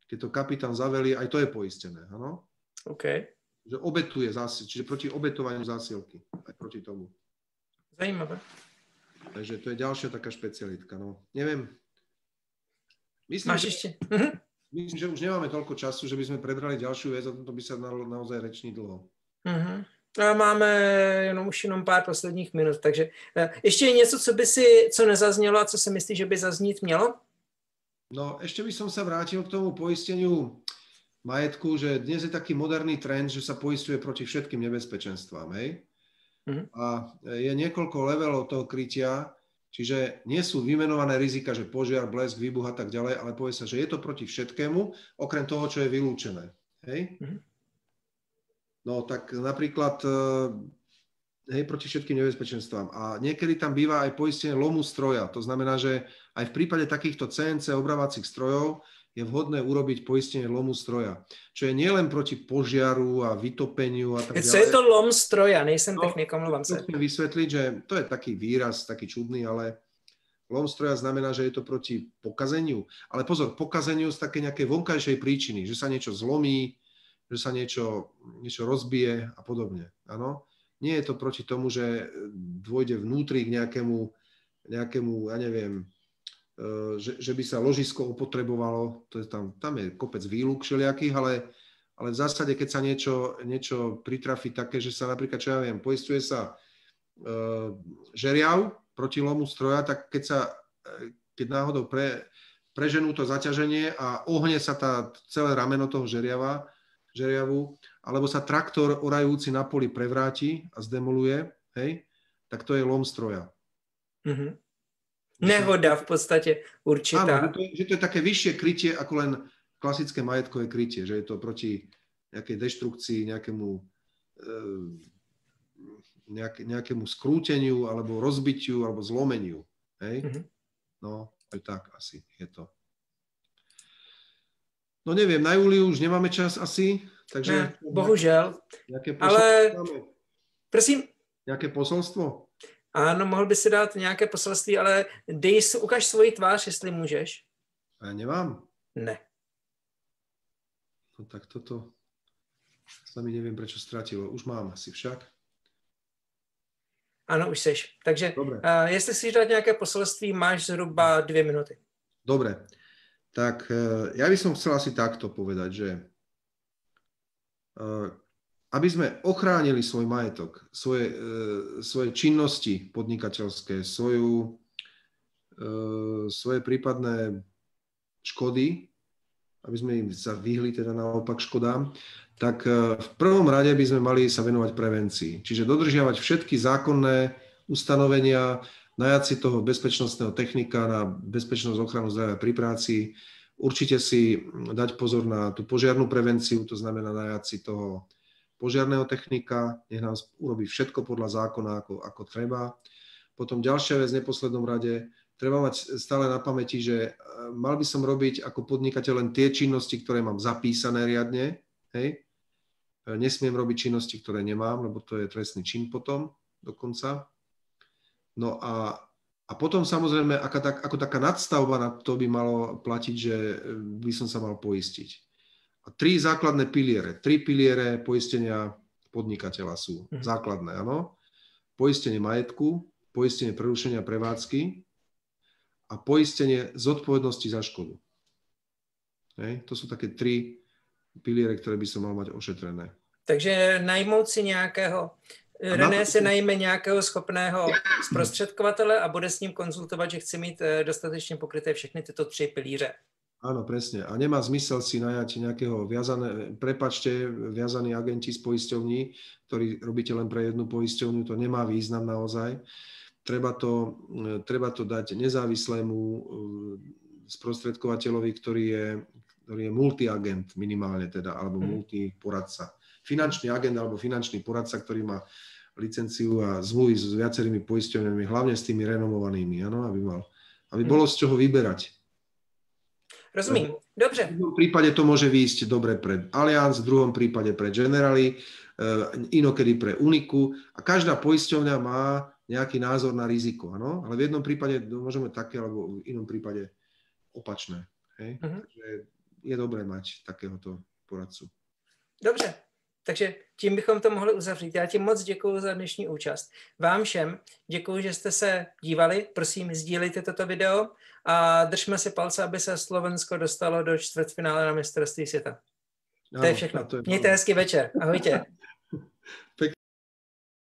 Keď to kapitán zaveli, aj to je poistené. Áno? OK. Že obetuje zásielky, čiže proti obetovaniu zásielky. Aj proti tomu. Zajímavé. Takže to je ďalšia taká špecialitka. No. Neviem, Myslím, Máš že, ešte? Mhm. Myslím, že už nemáme toľko času, že by sme prebrali ďalšiu vec a to by sa na, naozaj reční dlho. Uh-huh. A máme jenom už jenom pár posledních minut, takže uh, ještě je něco, co by si, co nezaznělo a co si myslíš, že by zaznít mělo? No, ešte by som sa vrátil k tomu poisteniu majetku, že dnes je taký moderný trend, že sa poistuje proti všetkým nebezpečenstvám, hej? Mm-hmm. A je niekoľko levelov toho krytia, čiže nie sú vymenované rizika, že požiar, blesk, výbuch a tak ďalej, ale povie sa, že je to proti všetkému, okrem toho, čo je vylúčené. Hej? Mm-hmm. No tak napríklad hej, proti všetkým nebezpečenstvám. A niekedy tam býva aj poistenie lomu stroja. To znamená, že aj v prípade takýchto CNC obravacích strojov je vhodné urobiť poistenie lomu stroja. Čo je nielen proti požiaru a vytopeniu a tak ďalej. Co je to lom stroja? Nejsem no, technik, omlouvám sa. Chcem vysvetliť, že to je taký výraz, taký čudný, ale lom stroja znamená, že je to proti pokazeniu. Ale pozor, pokazeniu z také nejakej vonkajšej príčiny, že sa niečo zlomí, že sa niečo, niečo rozbije a podobne. Áno? Nie je to proti tomu, že dôjde vnútri k nejakému, nejakému ja neviem, E, že, že by sa ložisko opotrebovalo, to je tam, tam je kopec výluk všelijakých, ale, ale v zásade, keď sa niečo, niečo pritrafi také, že sa napríklad, čo ja viem, poistuje sa uh, žeriav proti lomu stroja, tak keď sa, e, keď náhodou pre, preženú to zaťaženie a ohne sa tá celé rameno toho žeriava, žeriavu, alebo sa traktor orajúci na poli prevráti a zdemoluje, hej, tak to je lom stroja. Mm-hmm. Nehoda v podstate určitá. Áno, že to, je, že to je také vyššie krytie ako len klasické majetkové krytie, že je to proti nejakej deštrukcii, nejakému, e, nejak, nejakému skrúteniu alebo rozbitiu alebo zlomeniu. Hej? Mm-hmm. No, aj tak asi je to. No neviem, na Júliu už nemáme čas asi, takže... Ne, bohužel. Ale prosím. Nejaké posolstvo? Ano, mohl by si dát nějaké poselství, ale dej, ukaž svoji tvář, jestli můžeš. A já nemám. Ne. No tak toto sa mi neviem, prečo stratilo. Už mám asi však. Ano, už seš. Takže Dobre. Uh, jestli si dát nějaké poselství, máš zhruba dvě minuty. Dobre. Tak uh, ja by som chcel asi takto povedať, že uh, aby sme ochránili svoj majetok, svoje, e, svoje činnosti podnikateľské, svoju, e, svoje prípadné škody, aby sme im sa vyhli teda naopak škodám, tak e, v prvom rade by sme mali sa venovať prevencii. Čiže dodržiavať všetky zákonné ustanovenia, najať si toho bezpečnostného technika na bezpečnosť ochranu zdravia pri práci, určite si dať pozor na tú požiarnú prevenciu, to znamená najať si toho požiarného technika, nech nám urobí všetko podľa zákona, ako, ako treba. Potom ďalšia vec, v neposlednom rade, treba mať stále na pamäti, že e, mal by som robiť ako podnikateľ len tie činnosti, ktoré mám zapísané riadne, hej. E, nesmiem robiť činnosti, ktoré nemám, lebo to je trestný čin potom dokonca. No a, a potom samozrejme, ako, tak, ako taká nadstavba na to by malo platiť, že by som sa mal poistiť. A tri základné piliere, tri piliere poistenia podnikateľa sú mhm. základné, áno. Poistenie majetku, poistenie prerušenia prevádzky a poistenie zodpovednosti za škodu. Hej? To sú také tri piliere, ktoré by som mal mať ošetrené. Takže najmout si nějakého, René si najme nějakého schopného zprostředkovatele a bude s ním konzultovat, že chce mít eh, dostatečně pokryté všechny tyto tři pilíře. Áno, presne. A nemá zmysel si najať nejakého viazané, prepačte, viazaní agenti z poisťovní, ktorí robíte len pre jednu poisťovňu, to nemá význam naozaj. Treba to, treba to dať nezávislému eh, sprostredkovateľovi, ktorý je, ktorý je multiagent minimálne teda, alebo mhm. multiporadca. Finančný agent alebo finančný poradca, ktorý má licenciu a zmluvy s viacerými poisťovňami, hlavne s tými renomovanými, ano, aby, mal, aby mhm. bolo z čoho vyberať. Rozumím, dobře. V druhom prípade to môže výjsť dobre pre Allianz, v druhom prípade pre Generali, eh, inokedy pre Uniku a každá poisťovňa má nejaký názor na riziko, ano? ale v jednom prípade môžeme také, alebo v inom prípade opačné. Hej? Uh-huh. Takže je dobré mať takéhoto poradcu. Dobře, takže tím bychom to mohli uzavřít. Já ti moc děkuji za dnešní účast. Vám všem děkuji, že jste se dívali. Prosím, sdílejte toto video a držme si palce, aby se Slovensko dostalo do čtvrtfinále na mistrovství světa. To je všechno. Mějte hezký večer. Ahojte.